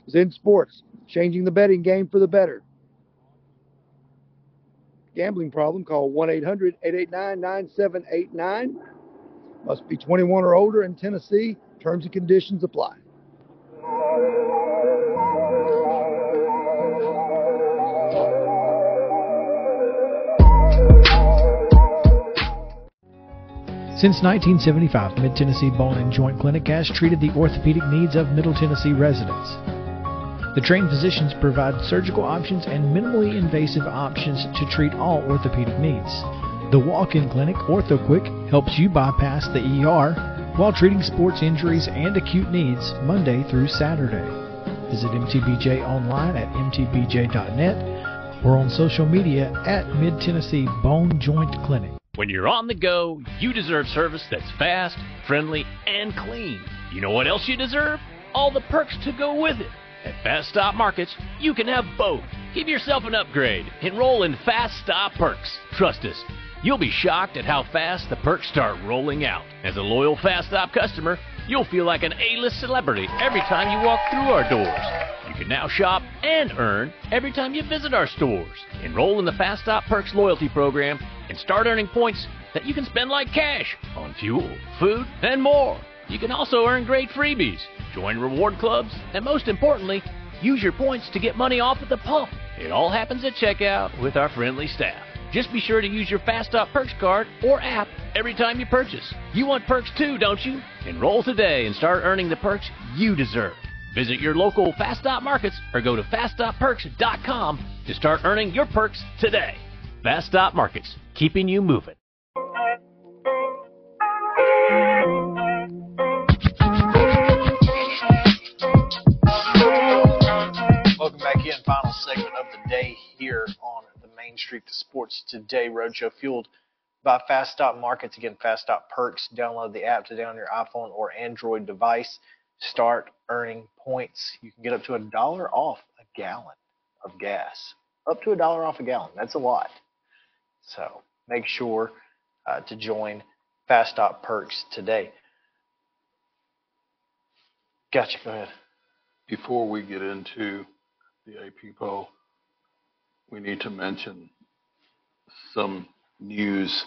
Zen Sports, changing the betting game for the better. Gambling problem, call 1 800 889 9789. Must be 21 or older in Tennessee. Terms and conditions apply. Since 1975, Mid Tennessee Bone and Joint Clinic has treated the orthopedic needs of Middle Tennessee residents. The trained physicians provide surgical options and minimally invasive options to treat all orthopedic needs. The walk in clinic, OrthoQuick, helps you bypass the ER while treating sports injuries and acute needs Monday through Saturday. Visit MTBJ online at mtbj.net or on social media at Mid Tennessee Bone Joint Clinic. When you're on the go, you deserve service that's fast, friendly, and clean. You know what else you deserve? All the perks to go with it. At Fast Stop Markets, you can have both. Give yourself an upgrade. Enroll in Fast Stop Perks. Trust us, you'll be shocked at how fast the perks start rolling out. As a loyal Fast Stop customer, you'll feel like an A-list celebrity every time you walk through our doors. You can now shop and earn every time you visit our stores. Enroll in the Fast Stop Perks loyalty program and start earning points that you can spend like cash on fuel, food, and more. You can also earn great freebies, join reward clubs, and most importantly, use your points to get money off at the pump. It all happens at checkout with our friendly staff. Just be sure to use your Fast Stop Perks card or app every time you purchase. You want perks too, don't you? Enroll today and start earning the perks you deserve. Visit your local Fast Stop markets or go to faststopperks.com to start earning your perks today. Fast Stop Markets, keeping you moving. Here on the Main Street to Sports Today Roadshow, fueled by Fast Stop Markets. Again, Fast Stop Perks. Download the app today on your iPhone or Android device. Start earning points. You can get up to a dollar off a gallon of gas. Up to a dollar off a gallon. That's a lot. So make sure uh, to join Fast Stop Perks today. Gotcha. Go ahead. Before we get into the AP poll, we need to mention some news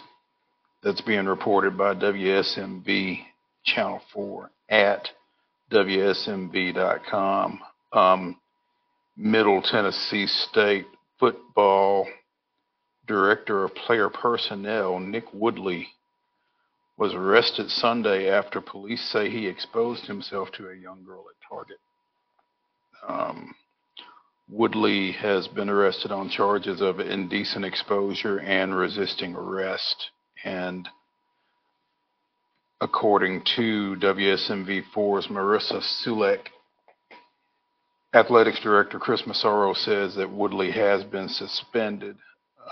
that's being reported by WSMV Channel 4 at WSMV.com. Um, Middle Tennessee State football director of player personnel, Nick Woodley, was arrested Sunday after police say he exposed himself to a young girl at Target. Um, Woodley has been arrested on charges of indecent exposure and resisting arrest. And according to WSMV4's Marissa Sulek, Athletics Director Chris Massaro says that Woodley has been suspended.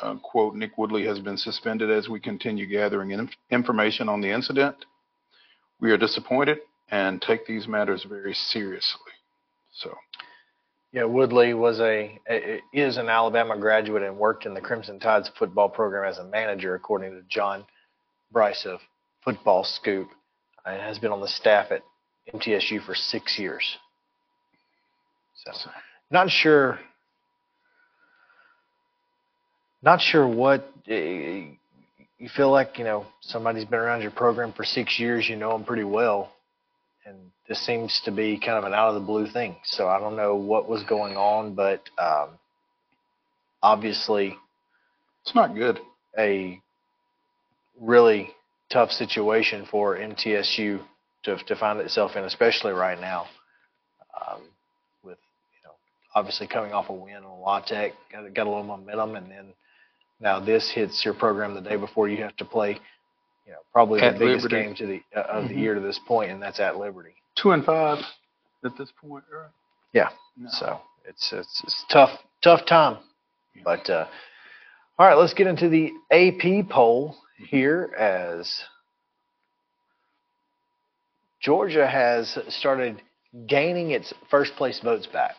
Uh, quote, Nick Woodley has been suspended as we continue gathering in- information on the incident. We are disappointed and take these matters very seriously. So, Yeah, Woodley was a is an Alabama graduate and worked in the Crimson Tide's football program as a manager, according to John Bryce of Football Scoop, and has been on the staff at MTSU for six years. So, not sure. Not sure what uh, you feel like you know somebody's been around your program for six years, you know them pretty well, and this seems to be kind of an out of the blue thing. So I don't know what was going on, but um, obviously It's not good. a really tough situation for MTSU to to find itself in, especially right now, um, with you know obviously coming off a win on La Tech, got, got a little momentum, and then now this hits your program the day before you have to play, you know, probably At the biggest Liberty. game to the uh, of the Mhm. year to this point, and that's at Liberty. Two and five at this point, right? Yeah. So it's it's, it's tough tough time. But uh, all right, let's get into the AP poll here as Georgia has started gaining its first place votes back.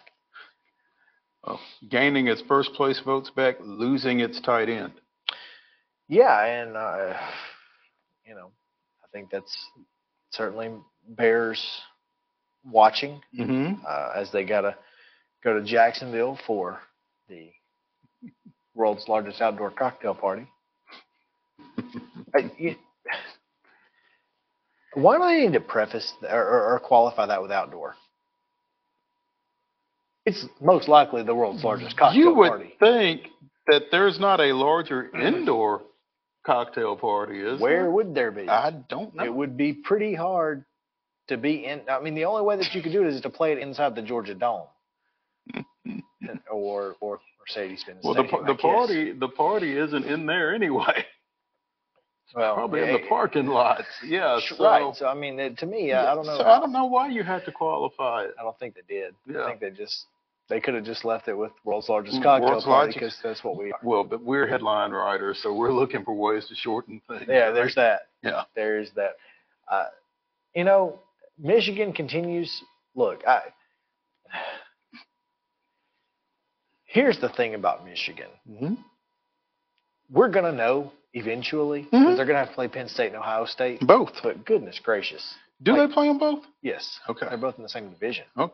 Oh, gaining its first place votes back, losing its tight end. Yeah, and uh, you know, I think that's certainly bears watching Mm-hmm. uh, as they gotta go to Jacksonville for the world's largest outdoor cocktail party. Uh, you- why do I need to preface or, or, or qualify that with outdoor? It's most likely the world's largest cocktail party. You would party. think that there's not a larger indoor cocktail party, is Where there? would there be? I don't know. It would be pretty hard to be in. I mean, the only way that you could do it is to play it inside the Georgia Dome, or or Mercedes-Benz Well, the Stadium. pa- the party the party isn't in there anyway. well, Probably in the parking lots. Yeah. So, right. So I mean, to me, I, I don't know. So I don't know why you had to qualify it. I don't think they did. Yeah. I think they just they could have just left it with world's largest Mm, cocktail world's party largest- because that's what we are. Well, but we're headline writers, so we're looking for ways to shorten things. Yeah, right? there's that. Yeah. There's that. Uh, you know, Michigan continues. Look, I. Here's the thing about Michigan. Mhm. We're gonna know eventually because Mhm. they're gonna have to play Penn State and Ohio State. Both. But goodness gracious, Do they play them both? yes, Okay. they're both in the same division. Oh,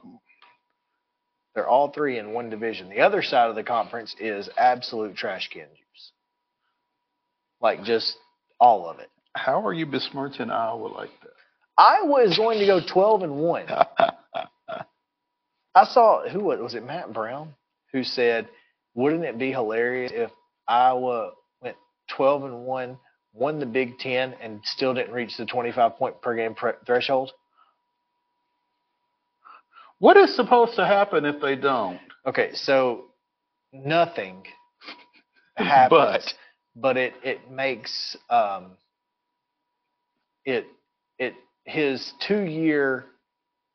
They're all three in one division. The other side of the conference is absolute trash can juice. Like just all of it. how are you besmirching Iowa like that? Iowa is going to go 12 and 1. I saw who was, was it Matt Brown who said, "Wouldn't it be hilarious if Iowa went 12 and 1, won the Big 10 and still didn't reach the 25 point per game pre- threshold?" What is supposed to happen if they don't? Okay, so nothing happens, but, but it it makes um it it his two year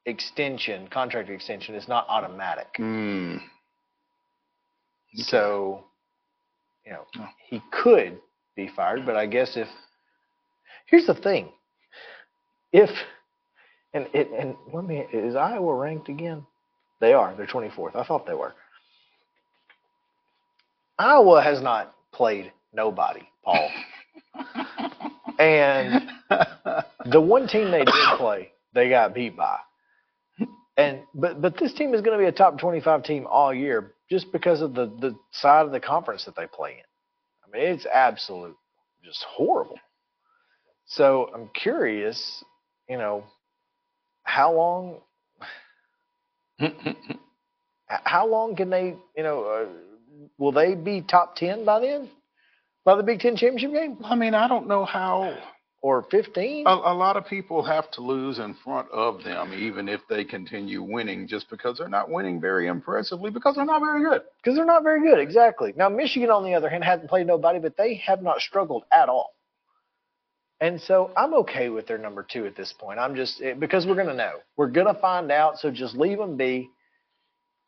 extension contract extension is not automatic. Hmm. So, you know, he could be fired, but I guess if here's the thing, if and it and let me is Iowa ranked again? They are. They're 24th. I thought they were. Iowa has not played nobody, Paul. and the one team they did play, they got beat by. And but but this team is going to be a top 25 team all year just because of the the side of the conference that they play in. I mean, it's absolute just horrible. So I'm curious, you know, how long how long can they, you know, uh, will they be top 10 by then? By the Big 10 championship game I mean, I don't know how. or 15? A, a lot of people have to lose in front of them, even if they continue winning, just because they're not winning very impressively, because they're not very good. because they're not very good. Exactly. Now Michigan, on the other hand, hasn't played nobody, but they have not struggled at all. And so I'm okay with their number two at this point. I'm just eh, because we're gonna know, we're gonna find out. So just leave them be.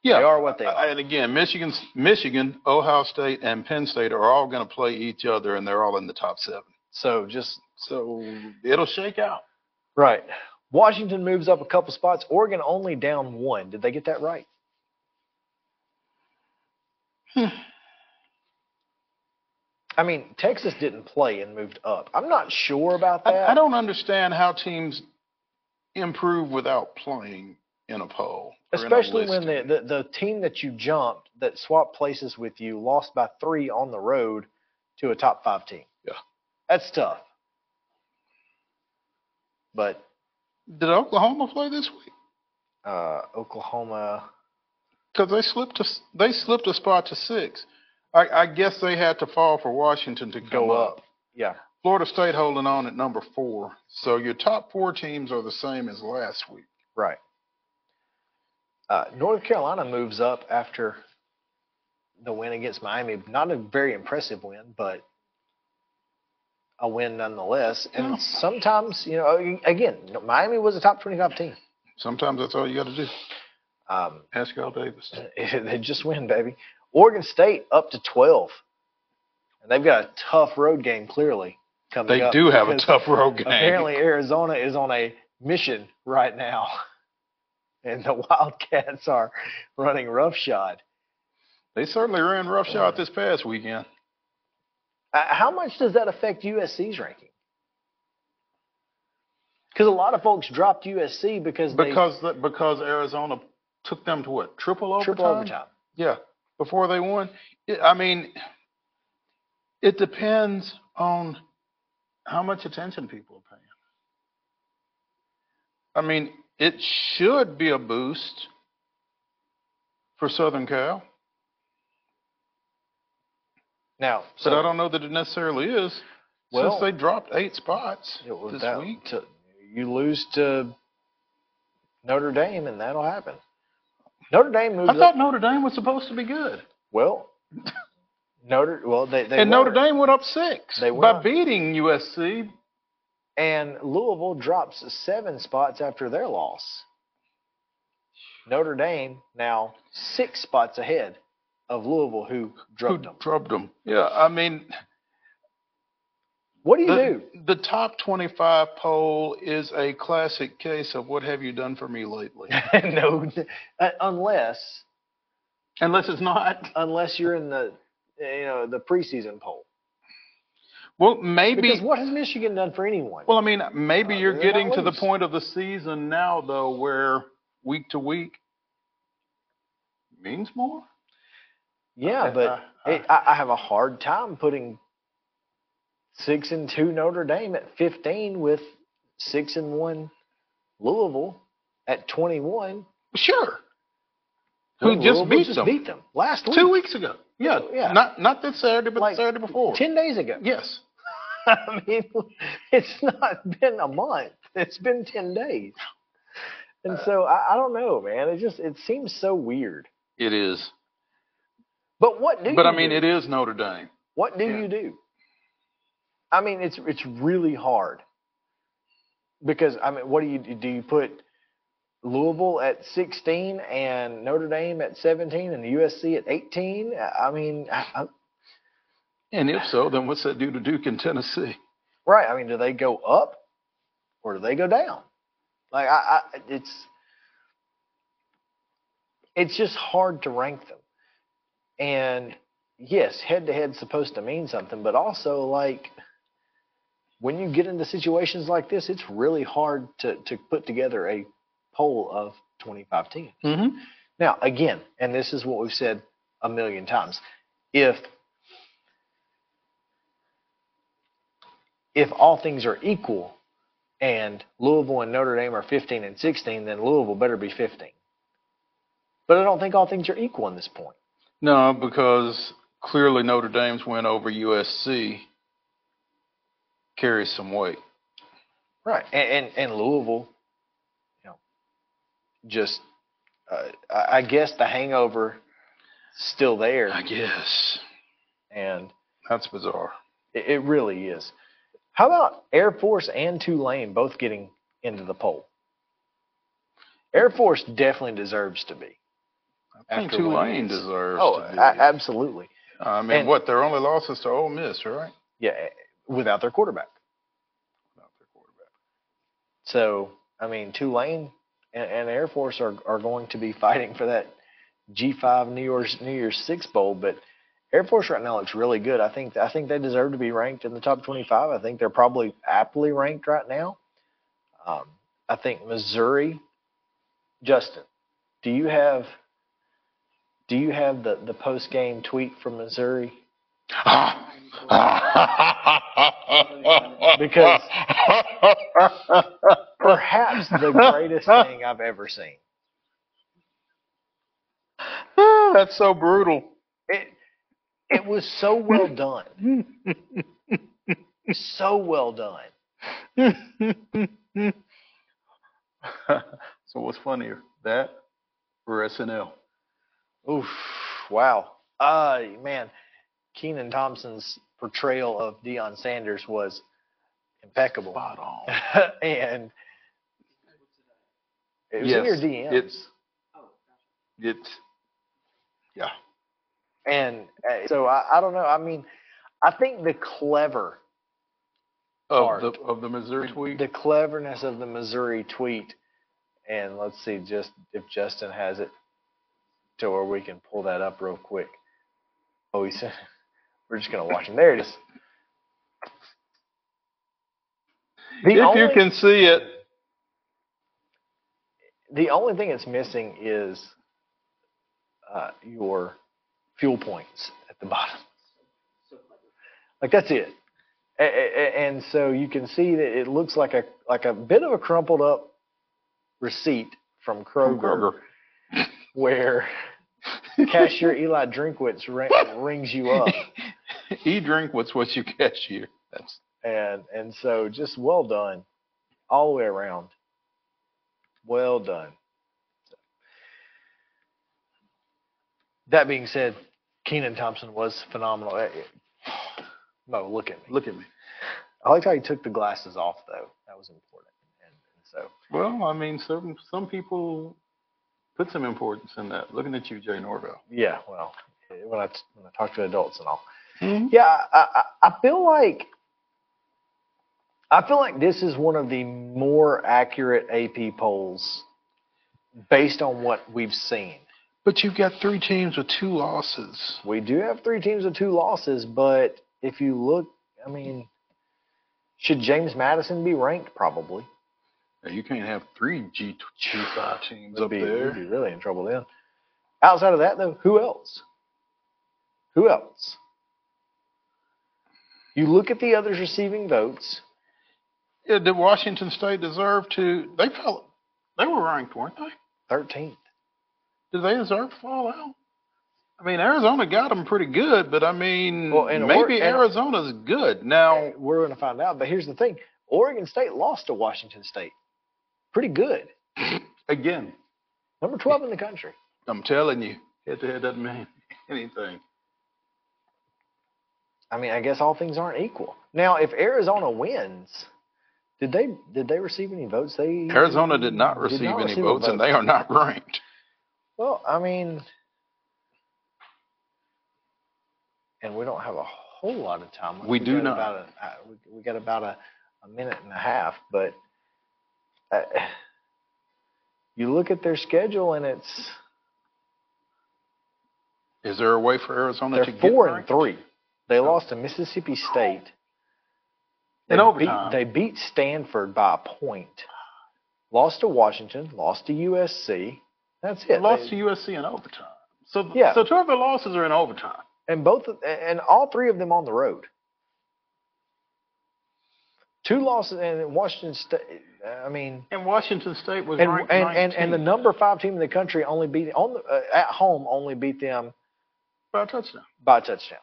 Yeah, They are what they are. And again, Michigan's Michigan, Ohio State, and Penn State are all going to play each other, and they're all in the top seven. So just So it'll shake out. right. Washington moves up a couple spots. Oregon only down one. Did they get that right? I mean, Texas didn't play and moved up. I'm not sure about that. I, I don't understand how teams improve without playing in a poll. in a Especially when the, the the team that you jumped that swapped places with you lost by three on the road to a top five team. Yeah. That's tough. But Did Oklahoma play this week? uh, Oklahoma, Because they slipped a, they slipped a spot to six. I, I guess they had to fall for Washington to go up. Yeah. Florida State holding on at number four. So your top four teams are the same as last week. Right. Uh, North Carolina moves up after the win against Miami. Not a very impressive win, but a win nonetheless. And Yeah. sometimes, you know, again, Miami was a top 25 team. Sometimes that's all you got to do. Um, Ask Al Davis. they just win, baby. Oregon State up to 12. And they've got a tough road game, clearly, coming They do have a tough road game. Apparently, Arizona is on a mission right now. And the Wildcats are running roughshod. They certainly ran roughshod this past weekend. Uh, how much does that affect USC's ranking? Because a lot of folks dropped USC because they Because the, because Arizona took them to what triple overtime. triple overtime. Yeah, before they won. I mean, it depends on how much attention people are paying. I mean, it should be a boost for Southern Cal, Now, but I don't know that it necessarily is. Well- since they dropped eight spots It was this that- week. to- you lose to Notre Dame, and that'll happen. Notre Dame moves I thought up. Notre Dame was supposed to be good, Well, Notre well they they and were, Notre Dame went up six They by were. beating USC. and Louisville drops seven spots after their loss. Notre Dame now six spots ahead of Louisville, who drubbed them. Drubbed them. Yeah, I mean, What do you the, do? The top 25 poll is a classic case of what have you done for me lately? no, uh, unless Unless it's not. unless you're in the you know the preseason poll. Well, maybe. Because what has Michigan done for anyone? Well, I mean, maybe Uh, you're getting to the point of the season now, though, where week to week means more. Yeah, but I- it, I, I have a hard time putting six and two Notre Dame at 15 with six and one Louisville at 21. Sure. Who just Louisville beat just them beat them last week, two weeks ago? Yeah, oh, Yeah. Not not this Saturday, but Like, the Saturday before. 10 days ago. Yes. I mean, it's not been a month. It's been 10 days. And so I, I don't know, man. It just it seems so weird. It is. But what do you do? But I mean, do? it is Notre Dame. What do Yeah. you do? I mean, it's it's really hard because I mean, what do you do? You put Louisville at 16 and Notre Dame at 17 and USC at 18? I mean, I, And if so, then what's that do to Duke and Tennessee? right? I mean, do they go up or do they go down? Like, I, I it's it's just hard to rank them. And yes, head to head supposed to mean something, but also like when you get into situations like this, it's really hard to, to put together a poll of 25 teams. Mm-hmm. Now, again, and this is what we've said a million times, if if all things are equal and Louisville and Notre Dame are 15 and 16, then Louisville better be 15. But I don't think all things are equal in this point. No, because clearly Notre Dame's win over USC carries some weight. Right. And and, and Louisville, you know, just uh, I guess the hangover still there. I guess. And That's bizarre. it, it really is. How about Air Force and Tulane both getting into the poll? Air Force definitely deserves to be. I think after what it Tulane deserves Oh, to be. absolutely. I mean, and- what? Their only losses to Ole Miss, right? Yeah, without their quarterback. So, I mean, Tulane and, and Air Force are, are going to be fighting for that G5 New Year's New Year's Six bowl, but Air Force right now looks really good. I think I think they deserve to be ranked in the top 25. I think they're probably aptly ranked right now. Um, I think Missouri. Justin, do you have do you have the the post game tweet from Missouri? because perhaps the greatest thing I've ever seen. That's so brutal. It it was so well done. so well done. so what's funnier, that or SNL? Oof! Wow. Uh man, Kenan Thompson's portrayal of Deion Sanders was impeccable. Spot on. and it was yes, in your DMs. It's it's yeah. And uh, so I, I don't know. I mean, I think the clever Of part, the of the Missouri tweet. the cleverness of the Missouri tweet, and let's see just if Justin has it to where we can pull that up real quick. Oh, he said we're just gonna watch him. There it is. The if only, you can see it, the only thing it's missing is uh, your fuel points at the bottom. Like that's it. And so you can see that it looks like a like a bit of a crumpled up receipt from Kroger, Kroger. where cashier Eli Drinkwitz ring, rings you up, e drink what's what you cashier. That's and and so just well done, all the way around. Well done. That being said, Kenan Thompson was phenomenal. Eh, eh, Mo, look at me. look at me. I liked how he took the glasses off, though. That was important. And, and so, Well, I mean, some some people put some importance in that. Looking at you, Jay Norvell. yeah, well, eh, when I when I talk to adults and all, Mhm. yeah, I, I I feel like I feel like this is one of the more accurate AP polls based on what we've seen. But you've got three teams with two losses. We do have three teams with two losses, but if you look, I mean, should James Madison be ranked? Probably. Now, you can't have three G G five teams We'd up be, there. we'd be really in trouble then. Outside of that, though, who else? Who else? You look at the others receiving votes. Yeah, did Washington State deserve to? They fell. They were ranked, weren't they? 13th. Did they deserve to fall out? I mean, Arizona got them pretty good, but I mean, Well, maybe Or- Arizona's good now. We're going to find out. But here's the thing Oregon State lost to Washington State. Pretty good. Again, Number 12 in the country. I'm telling you, head to head doesn't mean anything. I mean, I guess all things aren't equal. Now, if Arizona wins, did they did they receive any votes? They Arizona did not receive any receive votes, and they are not ranked. Well, I mean, and we don't have a whole lot of time. We do got not. About a, we, we got about a, a minute and a half, but uh, you look at their schedule and it's Is there a way for Arizona to get four and ranked? three. They lost to Mississippi State. They In overtime. Beat, they beat Stanford by a point. Lost to Washington. Lost to USC. That's it. Lost They- to USC in overtime. So, Yeah. so two of their losses are in overtime. and both and all three of them on the road. Two losses and Washington State. I mean, And Washington State was and ranked and, and, and the number five team in the country only beat on the, uh, at home only beat them by a touchdown. by a touchdown.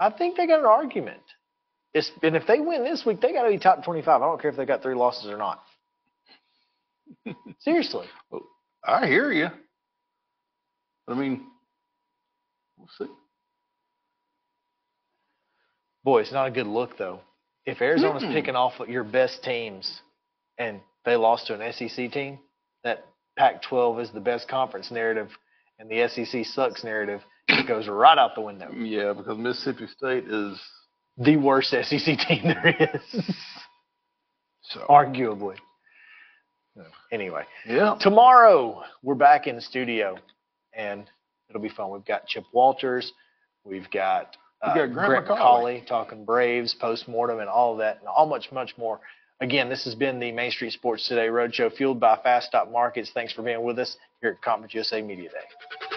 I think they got an argument. It's, and if they win this week, they got to be top twenty-five. I don't care if they got three losses or not. Seriously. I hear you. I mean, we'll see. Boy, it's not a good look though. If Arizona's Mm-mm. picking off your best teams and they lost to an SEC team, that Pac-12 is the best conference narrative and the SEC sucks narrative it goes right out the window. Yeah, because Mississippi State is The worst SEC team there is, so. arguably. Anyway, Yeah. tomorrow we're back in the studio and it'll be fun. We've got Chip Walters, we've got, uh, We've got Grant McAuley. McAuley talking Braves, postmortem, and all of that, and all much, much more. Again, this has been the Main Street Sports Today Roadshow, fueled by Fast Stop Markets. Thanks for being with us here at Conference USA Media Day.